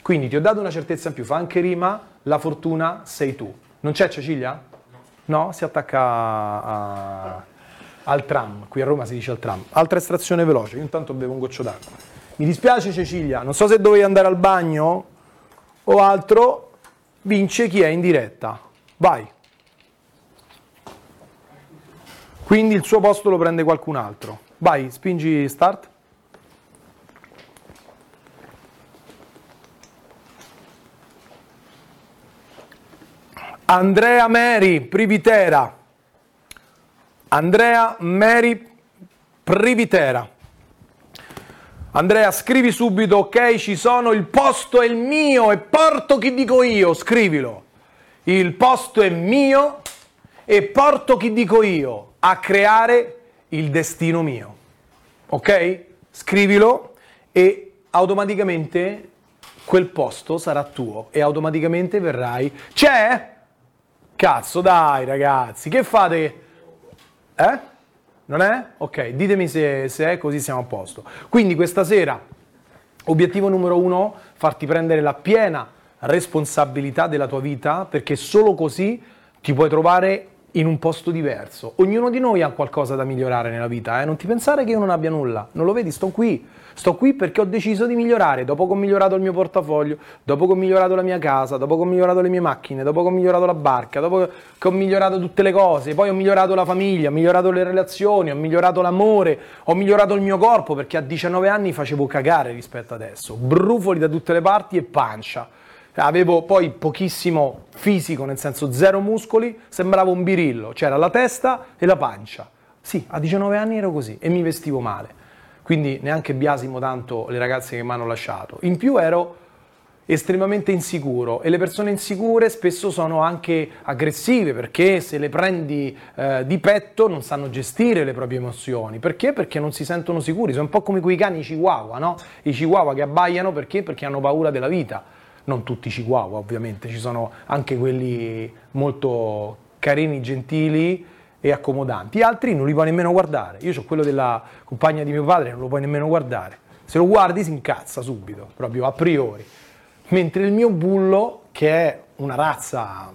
Quindi ti ho dato una certezza in più, fa anche rima, la fortuna sei tu. Non c'è Cecilia? No, si attacca a, al tram, qui a Roma si dice al tram. Altra estrazione veloce, io intanto bevo un goccio d'acqua. Mi dispiace Cecilia, non so se dovevi andare al bagno o altro, vince chi è in diretta. Vai. Quindi il suo posto lo prende qualcun altro. Vai, spingi start. Andrea Meri, Privitera. Andrea Meri, Privitera. Andrea, scrivi subito, ok, ci sono, il posto è il mio e porto chi dico io, scrivilo. Il posto è mio e porto chi dico io a creare il destino mio. Ok? Scrivilo e automaticamente quel posto sarà tuo e automaticamente verrai. C'è? Cazzo, dai ragazzi, che fate? Eh? Non è? Ok, ditemi se, se è così siamo a posto. Quindi questa sera, obiettivo numero uno, farti prendere la piena responsabilità della tua vita, perché solo così ti puoi trovare in un posto diverso. Ognuno di noi ha qualcosa da migliorare nella vita, eh? non ti pensare che io non abbia nulla, non lo vedi, sto qui. Sto qui perché ho deciso di migliorare, dopo che ho migliorato il mio portafoglio, dopo che ho migliorato la mia casa, dopo che ho migliorato le mie macchine, dopo che ho migliorato la barca, dopo che ho migliorato tutte le cose, poi ho migliorato la famiglia, ho migliorato le relazioni, ho migliorato l'amore, ho migliorato il mio corpo perché a 19 anni facevo cagare rispetto adesso, brufoli da tutte le parti e pancia avevo poi pochissimo fisico, nel senso zero muscoli, sembravo un birillo, c'era la testa e la pancia. Sì, a 19 anni ero così e mi vestivo male. Quindi neanche biasimo tanto le ragazze che mi hanno lasciato. In più ero estremamente insicuro e le persone insicure spesso sono anche aggressive perché se le prendi eh, di petto non sanno gestire le proprie emozioni. Perché? Perché non si sentono sicuri, sono un po' come quei cani chihuahua, no? I chihuahua che abbaiano perché? Perché hanno paura della vita non tutti chihuahua ovviamente, ci sono anche quelli molto carini, gentili e accomodanti, altri non li puoi nemmeno guardare. Io ho quello della compagna di mio padre, non lo puoi nemmeno guardare. Se lo guardi si incazza subito, proprio a priori. Mentre il mio bullo, che è una razza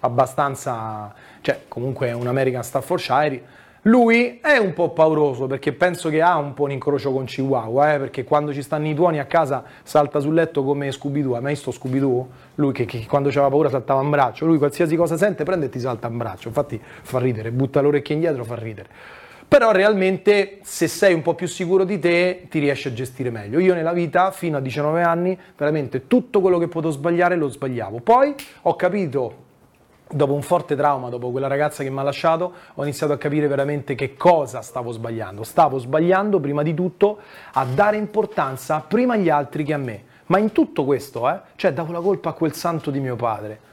abbastanza, cioè comunque è un American Staffordshire, lui è un po' pauroso perché penso che ha un po' un incrocio con Chihuahua, eh, perché quando ci stanno i tuoni a casa salta sul letto come Scooby-Doo. Hai mai visto Scooby-Doo? Lui che, che quando aveva paura saltava in braccio, lui qualsiasi cosa sente prende e ti salta in braccio. Infatti fa ridere, butta l'orecchio indietro, fa ridere. Però realmente se sei un po' più sicuro di te ti riesci a gestire meglio. Io nella vita fino a 19 anni veramente tutto quello che potevo sbagliare lo sbagliavo. Poi ho capito dopo un forte trauma, dopo quella ragazza che mi ha lasciato, ho iniziato a capire veramente che cosa stavo sbagliando. Stavo sbagliando prima di tutto a dare importanza prima agli altri che a me. Ma in tutto questo, eh, cioè davo la colpa a quel santo di mio padre.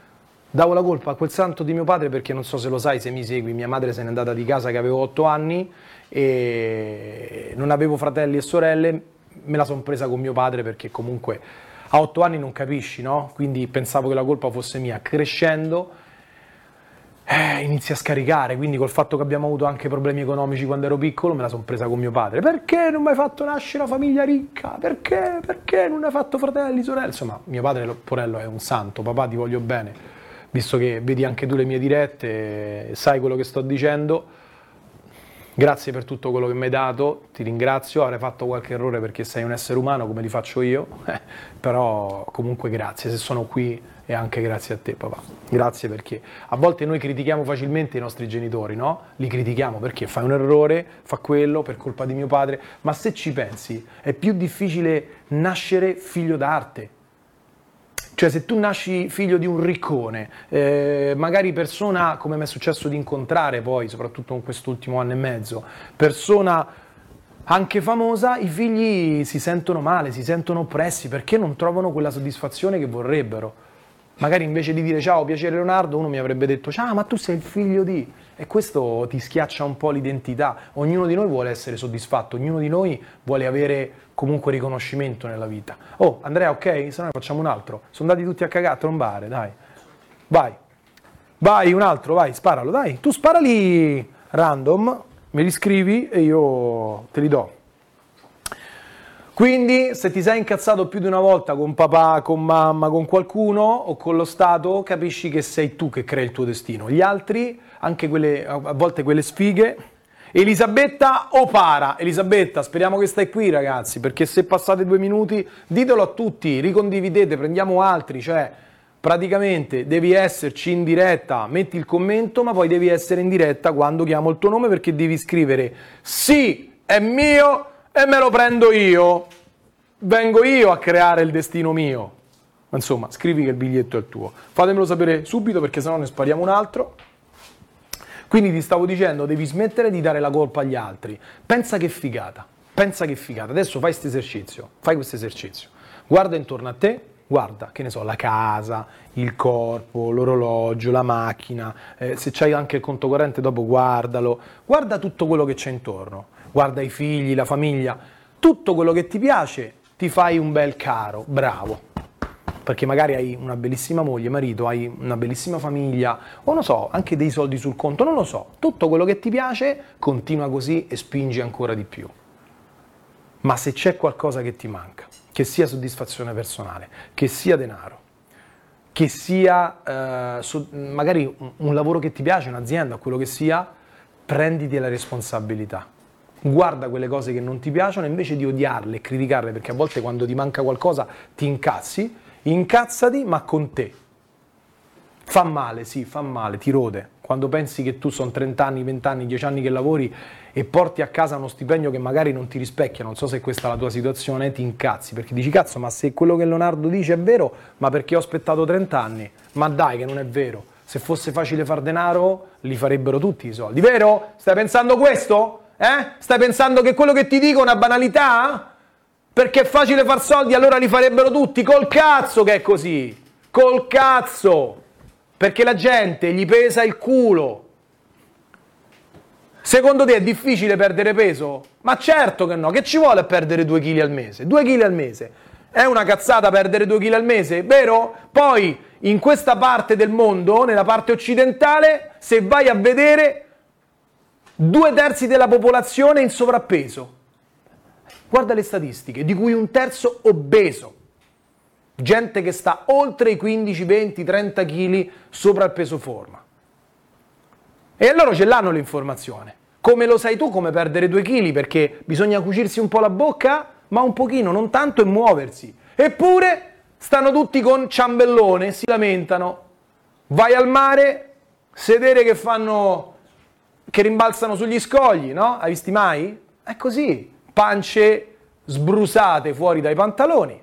Davo la colpa a quel santo di mio padre perché non so se lo sai, se mi segui, mia madre se n'è andata di casa che avevo otto anni e non avevo fratelli e sorelle, me la sono presa con mio padre perché comunque a otto anni non capisci, no? Quindi pensavo che la colpa fosse mia. Crescendo eh, inizia a scaricare, quindi col fatto che abbiamo avuto anche problemi economici quando ero piccolo, me la sono presa con mio padre. Perché non mi hai fatto nascere una famiglia ricca? Perché? Perché non hai fatto fratelli, sorelle? Insomma, mio padre, Porello, è un santo, papà ti voglio bene, visto che vedi anche tu le mie dirette, sai quello che sto dicendo. Grazie per tutto quello che mi hai dato, ti ringrazio, avrei fatto qualche errore perché sei un essere umano come li faccio io, eh, però comunque grazie, se sono qui e anche grazie a te papà. Grazie perché a volte noi critichiamo facilmente i nostri genitori, no? Li critichiamo perché fai un errore, fa quello per colpa di mio padre, ma se ci pensi è più difficile nascere figlio d'arte. Cioè se tu nasci figlio di un riccone, eh, magari persona, come mi è successo di incontrare poi, soprattutto in quest'ultimo anno e mezzo, persona anche famosa, i figli si sentono male, si sentono oppressi perché non trovano quella soddisfazione che vorrebbero. Magari invece di dire ciao, piacere Leonardo, uno mi avrebbe detto ciao, ma tu sei il figlio di... E questo ti schiaccia un po' l'identità. Ognuno di noi vuole essere soddisfatto, ognuno di noi vuole avere comunque riconoscimento nella vita. Oh, Andrea, ok? Se no ne facciamo un altro. Sono andati tutti a cagare a trombare, dai. Vai. Vai, un altro, vai, sparalo, dai. Tu sparali random, me li scrivi e io te li do. Quindi se ti sei incazzato più di una volta con papà, con mamma, con qualcuno o con lo Stato, capisci che sei tu che crei il tuo destino. Gli altri, anche quelle, a volte quelle sfighe, Elisabetta o para? Elisabetta, speriamo che stai qui ragazzi, perché se passate due minuti ditelo a tutti, ricondividete, prendiamo altri, cioè praticamente devi esserci in diretta, metti il commento, ma poi devi essere in diretta quando chiamo il tuo nome perché devi scrivere sì, è mio e me lo prendo io. Vengo io a creare il destino mio. Ma insomma, scrivi che il biglietto è il tuo. Fatemelo sapere subito perché sennò ne spariamo un altro. Quindi ti stavo dicendo, devi smettere di dare la colpa agli altri. Pensa che figata, pensa che figata. Adesso fai questo esercizio, fai questo esercizio. Guarda intorno a te, guarda, che ne so, la casa, il corpo, l'orologio, la macchina, eh, se c'hai anche il conto corrente dopo guardalo, guarda tutto quello che c'è intorno, guarda i figli, la famiglia, tutto quello che ti piace, ti fai un bel caro, bravo perché magari hai una bellissima moglie, marito, hai una bellissima famiglia, o non so, anche dei soldi sul conto, non lo so. Tutto quello che ti piace, continua così e spingi ancora di più. Ma se c'è qualcosa che ti manca, che sia soddisfazione personale, che sia denaro, che sia eh, magari un lavoro che ti piace, un'azienda, quello che sia, prenditi la responsabilità guarda quelle cose che non ti piacciono invece di odiarle e criticarle perché a volte quando ti manca qualcosa ti incazzi Incazzati, ma con te. Fa male, sì, fa male, ti rode. Quando pensi che tu sono 30 anni, 20 anni, 10 anni che lavori e porti a casa uno stipendio che magari non ti rispecchia, non so se questa è la tua situazione, ti incazzi perché dici cazzo, ma se quello che Leonardo dice è vero, ma perché ho aspettato 30 anni? Ma dai, che non è vero. Se fosse facile far denaro, li farebbero tutti i soldi, vero? Stai pensando questo? Eh? Stai pensando che quello che ti dico è una banalità? Perché è facile far soldi, allora li farebbero tutti. Col cazzo che è così. Col cazzo. Perché la gente gli pesa il culo. Secondo te è difficile perdere peso? Ma certo che no. Che ci vuole a perdere 2 kg al mese? 2 kg al mese. È una cazzata perdere 2 kg al mese, vero? Poi in questa parte del mondo, nella parte occidentale, se vai a vedere, due terzi della popolazione in sovrappeso. Guarda le statistiche, di cui un terzo obeso. Gente che sta oltre i 15, 20, 30 kg sopra il peso forma. E allora ce l'hanno l'informazione. Come lo sai tu come perdere 2 kg? Perché bisogna cucirsi un po' la bocca, ma un pochino, non tanto, e muoversi. Eppure stanno tutti con ciambellone, si lamentano. Vai al mare, sedere che fanno, che rimbalzano sugli scogli, no? Hai visti mai? È così pance sbrusate fuori dai pantaloni.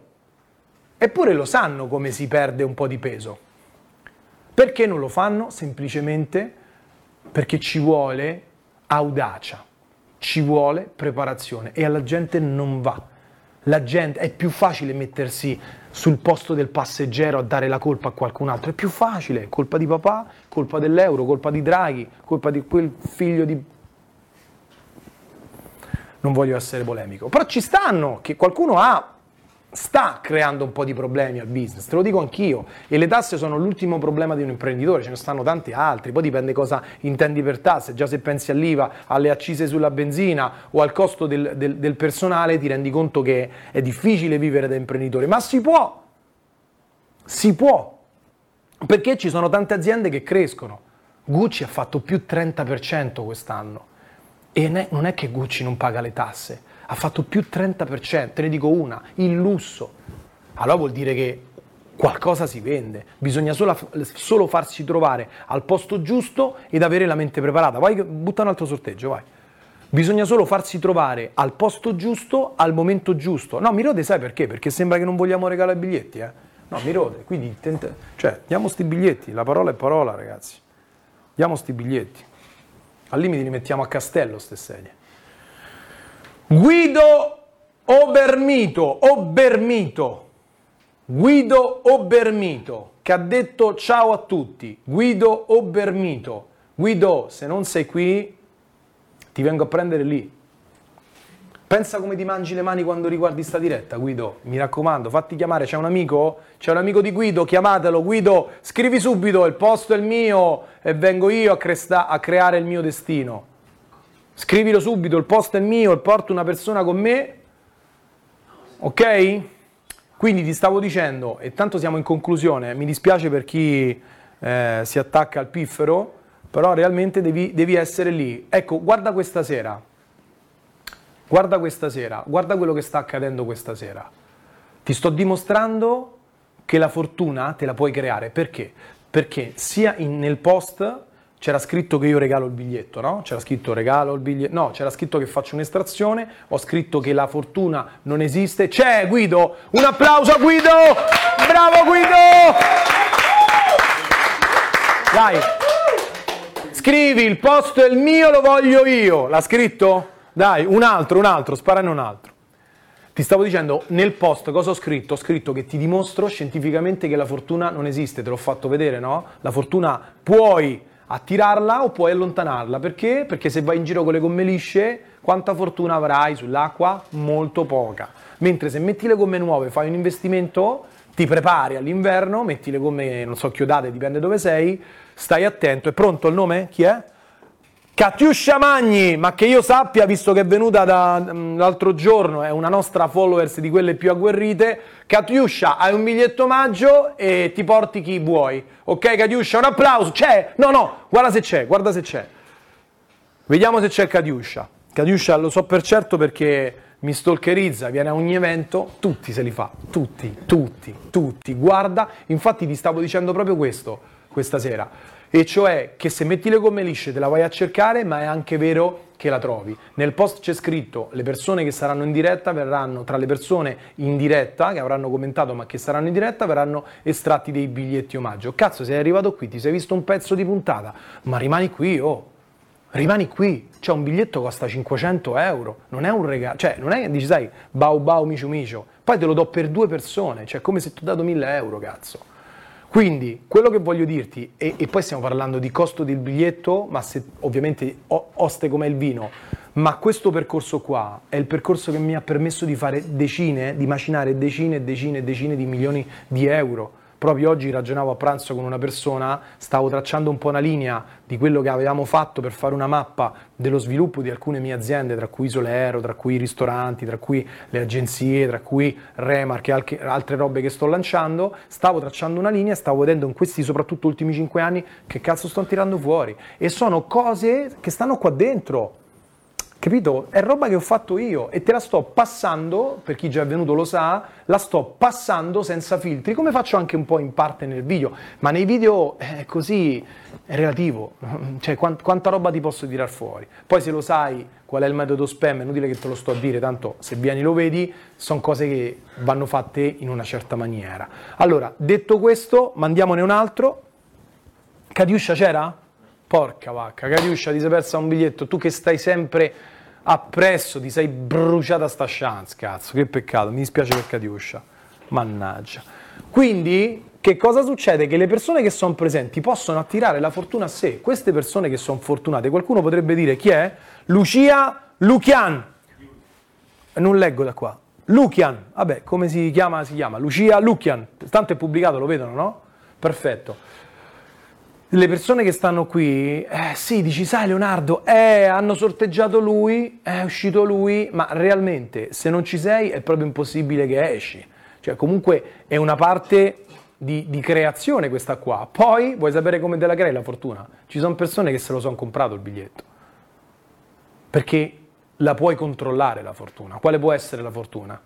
Eppure lo sanno come si perde un po' di peso. Perché non lo fanno? Semplicemente perché ci vuole audacia, ci vuole preparazione e alla gente non va. La gente è più facile mettersi sul posto del passeggero a dare la colpa a qualcun altro, è più facile, colpa di papà, colpa dell'euro, colpa di Draghi, colpa di quel figlio di non voglio essere polemico, però ci stanno, che qualcuno ha, sta creando un po' di problemi al business, te lo dico anch'io, e le tasse sono l'ultimo problema di un imprenditore, ce ne stanno tanti altri, poi dipende cosa intendi per tasse, già se pensi all'IVA, alle accise sulla benzina o al costo del, del, del personale ti rendi conto che è difficile vivere da imprenditore, ma si può, si può, perché ci sono tante aziende che crescono. Gucci ha fatto più 30% quest'anno. E non è che Gucci non paga le tasse, ha fatto più 30%, te ne dico una, il lusso. Allora vuol dire che qualcosa si vende, bisogna solo, solo farsi trovare al posto giusto ed avere la mente preparata. Vai, butta un altro sorteggio, vai. Bisogna solo farsi trovare al posto giusto, al momento giusto. No, mi rode, sai perché? Perché sembra che non vogliamo regalare biglietti, eh? No, mi rode, quindi, tenta... cioè, diamo sti biglietti, la parola è parola, ragazzi. Diamo sti biglietti. Al limite li mettiamo a castello ste sedie. Guido Obermito, Obermito, Guido Obermito, che ha detto ciao a tutti. Guido Obermito. Guido, se non sei qui, ti vengo a prendere lì. Pensa come ti mangi le mani quando riguardi sta diretta, Guido. Mi raccomando, fatti chiamare. C'è un amico? C'è un amico di Guido? Chiamatelo. Guido, scrivi subito, il posto è il mio e vengo io a, cresta- a creare il mio destino. Scrivilo subito, il posto è mio e porto una persona con me. Ok? Quindi ti stavo dicendo, e tanto siamo in conclusione, mi dispiace per chi eh, si attacca al piffero, però realmente devi, devi essere lì. Ecco, guarda questa sera guarda questa sera, guarda quello che sta accadendo questa sera. Ti sto dimostrando che la fortuna te la puoi creare. Perché? Perché sia in, nel post c'era scritto che io regalo il biglietto, no? C'era scritto regalo il biglietto, no, c'era scritto che faccio un'estrazione, ho scritto che la fortuna non esiste. C'è Guido! Un applauso a Guido! Bravo Guido! Dai, scrivi il posto è il mio, lo voglio io. L'ha scritto? Dai, un altro, un altro, sparane un altro. Ti stavo dicendo, nel post cosa ho scritto? Ho scritto che ti dimostro scientificamente che la fortuna non esiste, te l'ho fatto vedere, no? La fortuna puoi attirarla o puoi allontanarla. Perché? Perché se vai in giro con le gomme lisce, quanta fortuna avrai sull'acqua? Molto poca. Mentre se metti le gomme nuove, fai un investimento, ti prepari all'inverno, metti le gomme, non so, chiodate, dipende dove sei, stai attento. È pronto il nome? Chi è? Catiuscia Magni, ma che io sappia, visto che è venuta da, mm, l'altro giorno, è una nostra followers di quelle più agguerrite. Catiuscia, hai un biglietto omaggio e ti porti chi vuoi. Ok, Catiuscia, un applauso. C'è? No, no, guarda se c'è, guarda se c'è. Vediamo se c'è Catiuscia. Catiuscia lo so per certo perché mi stalkerizza, viene a ogni evento, tutti se li fa, tutti, tutti, tutti. Guarda, infatti ti stavo dicendo proprio questo questa sera e cioè che se metti le gomme lisce te la vai a cercare, ma è anche vero che la trovi. Nel post c'è scritto le persone che saranno in diretta verranno, tra le persone in diretta, che avranno commentato ma che saranno in diretta, verranno estratti dei biglietti omaggio. Cazzo, sei arrivato qui, ti sei visto un pezzo di puntata, ma rimani qui, oh. Rimani qui, cioè un biglietto costa 500 euro, non è un regalo, cioè non è che dici sai, bau bau micio micio, poi te lo do per due persone, cioè come se ti ho dato 1000 euro, cazzo. Quindi quello che voglio dirti, e, e, poi stiamo parlando di costo del biglietto, ma se ovviamente oste come il vino, ma questo percorso qua è il percorso che mi ha permesso di fare decine, di macinare decine e decine e decine di milioni di euro Proprio oggi ragionavo a pranzo con una persona, stavo tracciando un po' una linea di quello che avevamo fatto per fare una mappa dello sviluppo di alcune mie aziende, tra cui Isolero, tra cui i ristoranti, tra cui le agenzie, tra cui Remark e altre robe che sto lanciando. Stavo tracciando una linea, stavo vedendo in questi soprattutto ultimi cinque anni che cazzo sto tirando fuori. E sono cose che stanno qua dentro Capito? È roba che ho fatto io e te la sto passando, per chi già è venuto lo sa, la sto passando senza filtri, come faccio anche un po' in parte nel video, ma nei video è così, è relativo, cioè quant- quanta roba ti posso tirar fuori. Poi se lo sai qual è il metodo spam, è inutile che te lo sto a dire, tanto se vieni lo vedi, sono cose che vanno fatte in una certa maniera. Allora, detto questo, mandiamone un altro. Catiuscia c'era? Porca vacca, Catiuscia ti sei persa un biglietto, tu che stai sempre appresso, ti sei bruciata sta chance, cazzo, che peccato, mi dispiace per Catiuscia, mannaggia. Quindi, che cosa succede? Che le persone che sono presenti possono attirare la fortuna a sé, queste persone che sono fortunate, qualcuno potrebbe dire chi è? Lucia Lucian, non leggo da qua, Lucian, vabbè, come si chiama? Si chiama Lucia Lucian, tanto è pubblicato, lo vedono, no? Perfetto le persone che stanno qui, eh sì, dici, sai Leonardo, eh, hanno sorteggiato lui, è uscito lui, ma realmente se non ci sei è proprio impossibile che esci. Cioè comunque è una parte di, di creazione questa qua. Poi vuoi sapere come te la crei la fortuna? Ci sono persone che se lo sono comprato il biglietto. Perché la puoi controllare la fortuna. Quale può essere la fortuna?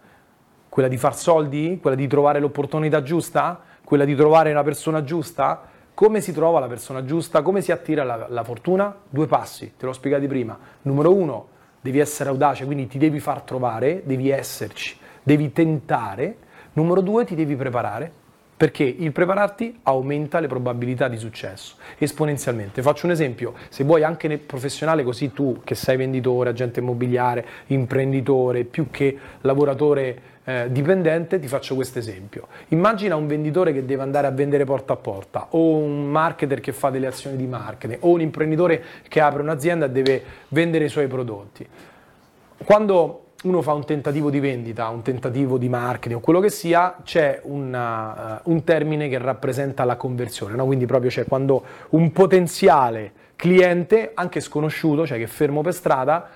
Quella di far soldi? Quella di trovare l'opportunità giusta? Quella di trovare una persona giusta? Come si trova la persona giusta? Come si attira la, la fortuna? Due passi, te l'ho spiegato prima. Numero uno, devi essere audace, quindi ti devi far trovare, devi esserci, devi tentare. Numero due, ti devi preparare, perché il prepararti aumenta le probabilità di successo esponenzialmente. Faccio un esempio, se vuoi anche nel professionale, così tu che sei venditore, agente immobiliare, imprenditore, più che lavoratore eh, dipendente, ti faccio questo esempio. Immagina un venditore che deve andare a vendere porta a porta, o un marketer che fa delle azioni di marketing, o un imprenditore che apre un'azienda e deve vendere i suoi prodotti. Quando uno fa un tentativo di vendita, un tentativo di marketing o quello che sia, c'è una, uh, un termine che rappresenta la conversione, no? quindi proprio c'è quando un potenziale cliente, anche sconosciuto, cioè che è fermo per strada,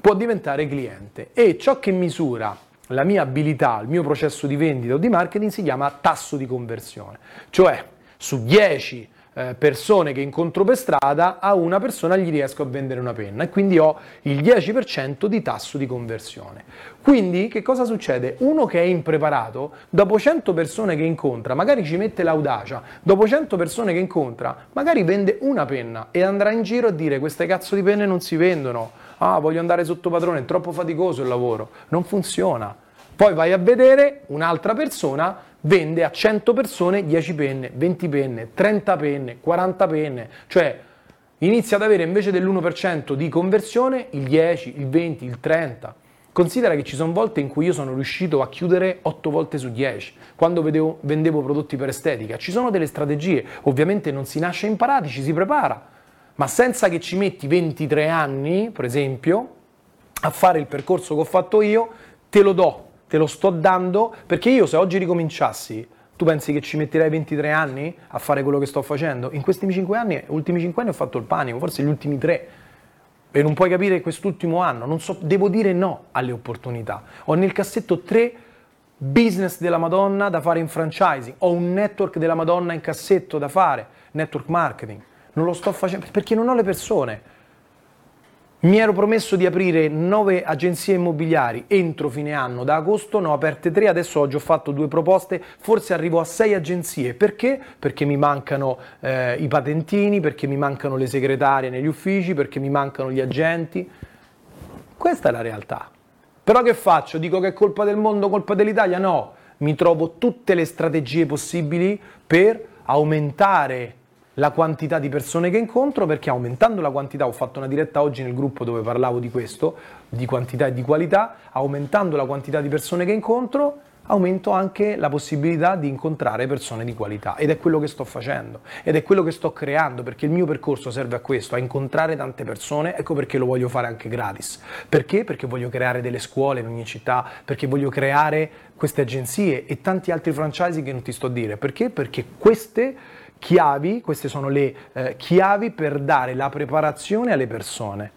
può diventare cliente e ciò che misura la mia abilità, il mio processo di vendita o di marketing si chiama tasso di conversione, cioè su 10 eh, persone che incontro per strada a una persona gli riesco a vendere una penna e quindi ho il 10% di tasso di conversione. Quindi che cosa succede? Uno che è impreparato, dopo 100 persone che incontra, magari ci mette l'audacia, dopo 100 persone che incontra, magari vende una penna e andrà in giro a dire queste cazzo di penne non si vendono, ah voglio andare sotto padrone, è troppo faticoso il lavoro, non funziona. Poi vai a vedere un'altra persona vende a 100 persone 10 penne, 20 penne, 30 penne, 40 penne, cioè inizia ad avere invece dell'1% di conversione il 10, il 20, il 30. Considera che ci sono volte in cui io sono riuscito a chiudere 8 volte su 10, quando vedevo, vendevo prodotti per estetica. Ci sono delle strategie, ovviamente non si nasce imparati, ci si prepara, ma senza che ci metti 23 anni, per esempio, a fare il percorso che ho fatto io, te lo do, te lo sto dando, perché io se oggi ricominciassi, tu pensi che ci metterei 23 anni a fare quello che sto facendo? In questi 5 anni, ultimi 5 anni ho fatto il panico, forse gli ultimi 3 e non puoi capire quest'ultimo anno, so, devo dire no alle opportunità. Ho nel cassetto tre business della Madonna da fare in franchising, ho un network della Madonna in cassetto da fare, network marketing. Non lo sto facendo perché non ho le persone. Mi ero promesso di aprire nove agenzie immobiliari entro fine anno, da agosto ne ho aperte tre, adesso oggi ho fatto due proposte, forse arrivo a sei agenzie. Perché? Perché mi mancano eh, i patentini, perché mi mancano le segretarie negli uffici, perché mi mancano gli agenti. Questa è la realtà. Però che faccio? Dico che è colpa del mondo, colpa dell'Italia? No, mi trovo tutte le strategie possibili per aumentare la quantità di persone che incontro perché aumentando la quantità, ho fatto una diretta oggi nel gruppo dove parlavo di questo, di quantità e di qualità, aumentando la quantità di persone che incontro, aumento anche la possibilità di incontrare persone di qualità ed è quello che sto facendo ed è quello che sto creando perché il mio percorso serve a questo, a incontrare tante persone, ecco perché lo voglio fare anche gratis. Perché? Perché voglio creare delle scuole in ogni città, perché voglio creare queste agenzie e tanti altri franchise che non ti sto a dire. Perché? Perché queste chiavi, queste sono le eh, chiavi per dare la preparazione alle persone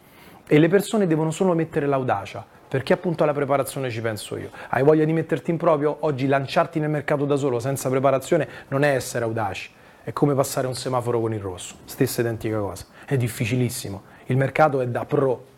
e le persone devono solo mettere l'audacia perché appunto alla preparazione ci penso io. Hai voglia di metterti in proprio? Oggi lanciarti nel mercato da solo senza preparazione non è essere audaci, è come passare un semaforo con il rosso, stessa identica cosa, è difficilissimo, il mercato è da pro.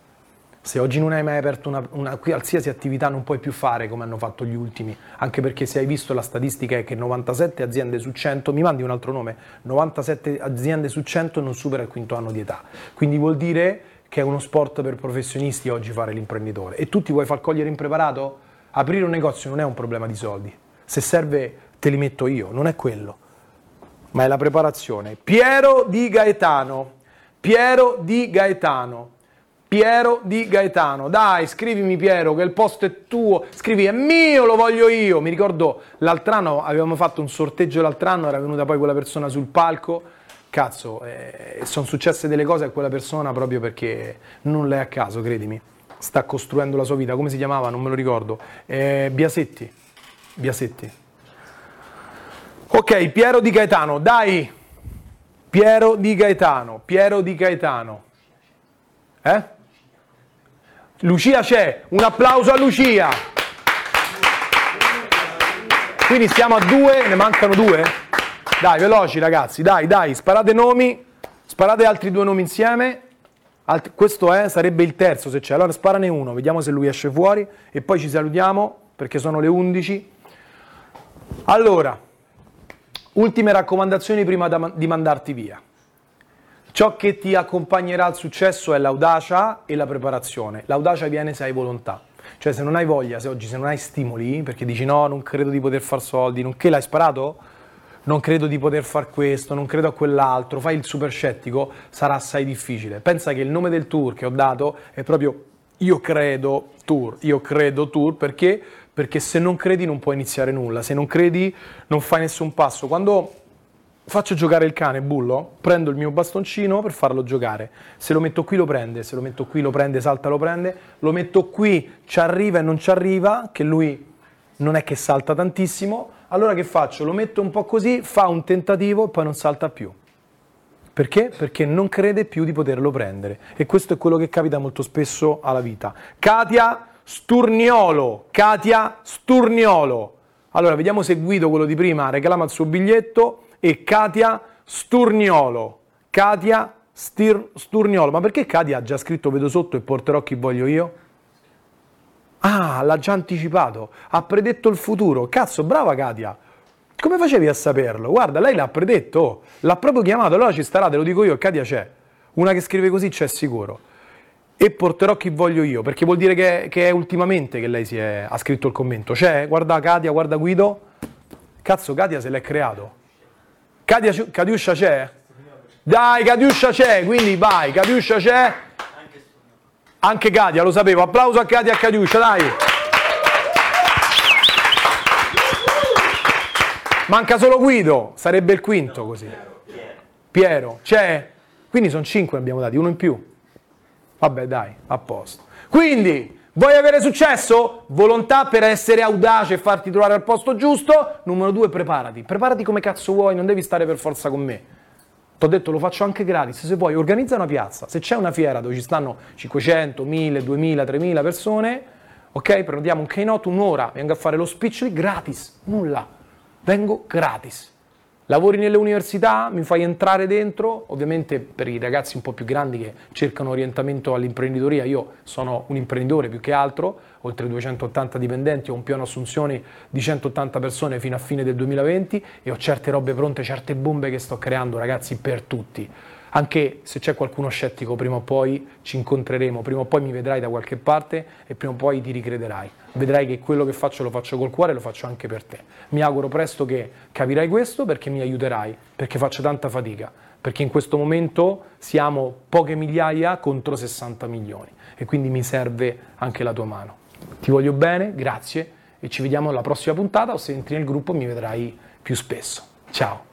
Se oggi non hai mai aperto una, una qualsiasi attività non puoi più fare come hanno fatto gli ultimi, anche perché se hai visto la statistica è che 97 aziende su 100, mi mandi un altro nome, 97 aziende su 100 non supera il quinto anno di età. Quindi vuol dire che è uno sport per professionisti oggi fare l'imprenditore. E tu ti vuoi far cogliere impreparato? Aprire un negozio non è un problema di soldi. Se serve te li metto io, non è quello. Ma è la preparazione. Piero di Gaetano. Piero di Gaetano. Piero di Gaetano. Dai, scrivimi Piero che il posto è tuo. Scrivi è mio, lo voglio io. Mi ricordo l'altro anno avevamo fatto un sorteggio l'altro anno, era venuta poi quella persona sul palco cazzo, eh, sono successe delle cose a quella persona proprio perché non l'è a caso, credimi. Sta costruendo la sua vita, come si chiamava? Non me lo ricordo. Eh, Biasetti. Biasetti. Ok, Piero di Gaetano, dai! Piero di Gaetano, Piero di Gaetano. Eh? Lucia c'è, un applauso a Lucia. Quindi stiamo a due, ne mancano due? Dai, veloci ragazzi, dai, dai, sparate nomi, sparate altri due nomi insieme. Alt- questo è, sarebbe il terzo se c'è. Allora sparane uno, vediamo se lui esce fuori e poi ci salutiamo perché sono le 11. Allora, ultime raccomandazioni prima da, di mandarti via. Ciò che ti accompagnerà al successo è l'audacia e la preparazione. L'audacia viene se hai volontà. Cioè se non hai voglia, se oggi se non hai stimoli, perché dici no, non credo di poter far soldi, non che l'hai sparato? non credo di poter far questo, non credo a quell'altro, fai il super scettico, sarà assai difficile. Pensa che il nome del tour che ho dato è proprio io credo tour, io credo tour perché? Perché se non credi non puoi iniziare nulla, se non credi non fai nessun passo. Quando faccio giocare il cane bullo, prendo il mio bastoncino per farlo giocare. Se lo metto qui lo prende, se lo metto qui lo prende, salta lo prende, lo metto qui, ci arriva e non ci arriva, che lui non è che salta tantissimo, allora che faccio? Lo metto un po' così, fa un tentativo e poi non salta più. Perché? Perché non crede più di poterlo prendere. E questo è quello che capita molto spesso alla vita. Katia Sturniolo. Katia Sturniolo. Allora, vediamo se Guido, quello di prima, reclama il suo biglietto e Katia Sturniolo. Katia Stir- Sturniolo. Ma perché Katia ha già scritto vedo sotto e porterò chi voglio io? Ah, l'ha già anticipato, ha predetto il futuro. Cazzo, brava Katia. Come facevi a saperlo? Guarda, lei l'ha predetto, l'ha proprio chiamato, allora ci starà, te lo dico io, Katia c'è. Una che scrive così c'è sicuro. e porterò chi voglio io, perché vuol dire che, che è ultimamente che lei è, ha scritto il commento. C'è, guarda Katia, guarda Guido. Cazzo, Katia se l'è creato. Katia, Katiuscia c'è? Dai, Katiuscia c'è, quindi vai, Katiuscia c'è. Anche Katia, lo sapevo. Applauso a Katia e a Katiuscia, dai. Manca solo Guido, sarebbe il quinto così. Piero, c'è? Quindi sono cinque abbiamo dati, uno in più. Vabbè, dai, a posto. Quindi, vuoi avere successo? Volontà per essere audace e farti trovare al posto giusto. Numero due, preparati. Preparati come cazzo vuoi, non devi stare per forza con me. Ti ho detto, lo faccio anche gratis. Se vuoi, organizza una piazza. Se c'è una fiera dove ci stanno 500, 1000, 2000, 3000 persone, ok? Prenotiamo un keynote, un'ora, vengo a fare lo speech lì gratis. Nulla. Vengo gratis. Lavori nelle università, mi fai entrare dentro, ovviamente per i ragazzi un po' più grandi che cercano orientamento all'imprenditoria, io sono un imprenditore più che altro, oltre 280 dipendenti, ho un piano assunzioni di 180 persone fino a fine del 2020 e ho certe robe pronte, certe bombe che sto creando ragazzi per tutti. Anche se c'è qualcuno scettico, prima o poi ci incontreremo, prima o poi mi vedrai da qualche parte e prima o poi ti ricrederai. Vedrai che quello che faccio lo faccio col cuore e lo faccio anche per te. Mi auguro presto che capirai questo perché mi aiuterai, perché faccio tanta fatica, perché in questo momento siamo poche migliaia contro 60 milioni e quindi mi serve anche la tua mano. Ti voglio bene, grazie e ci vediamo alla prossima puntata o se entri nel gruppo mi vedrai più spesso. Ciao!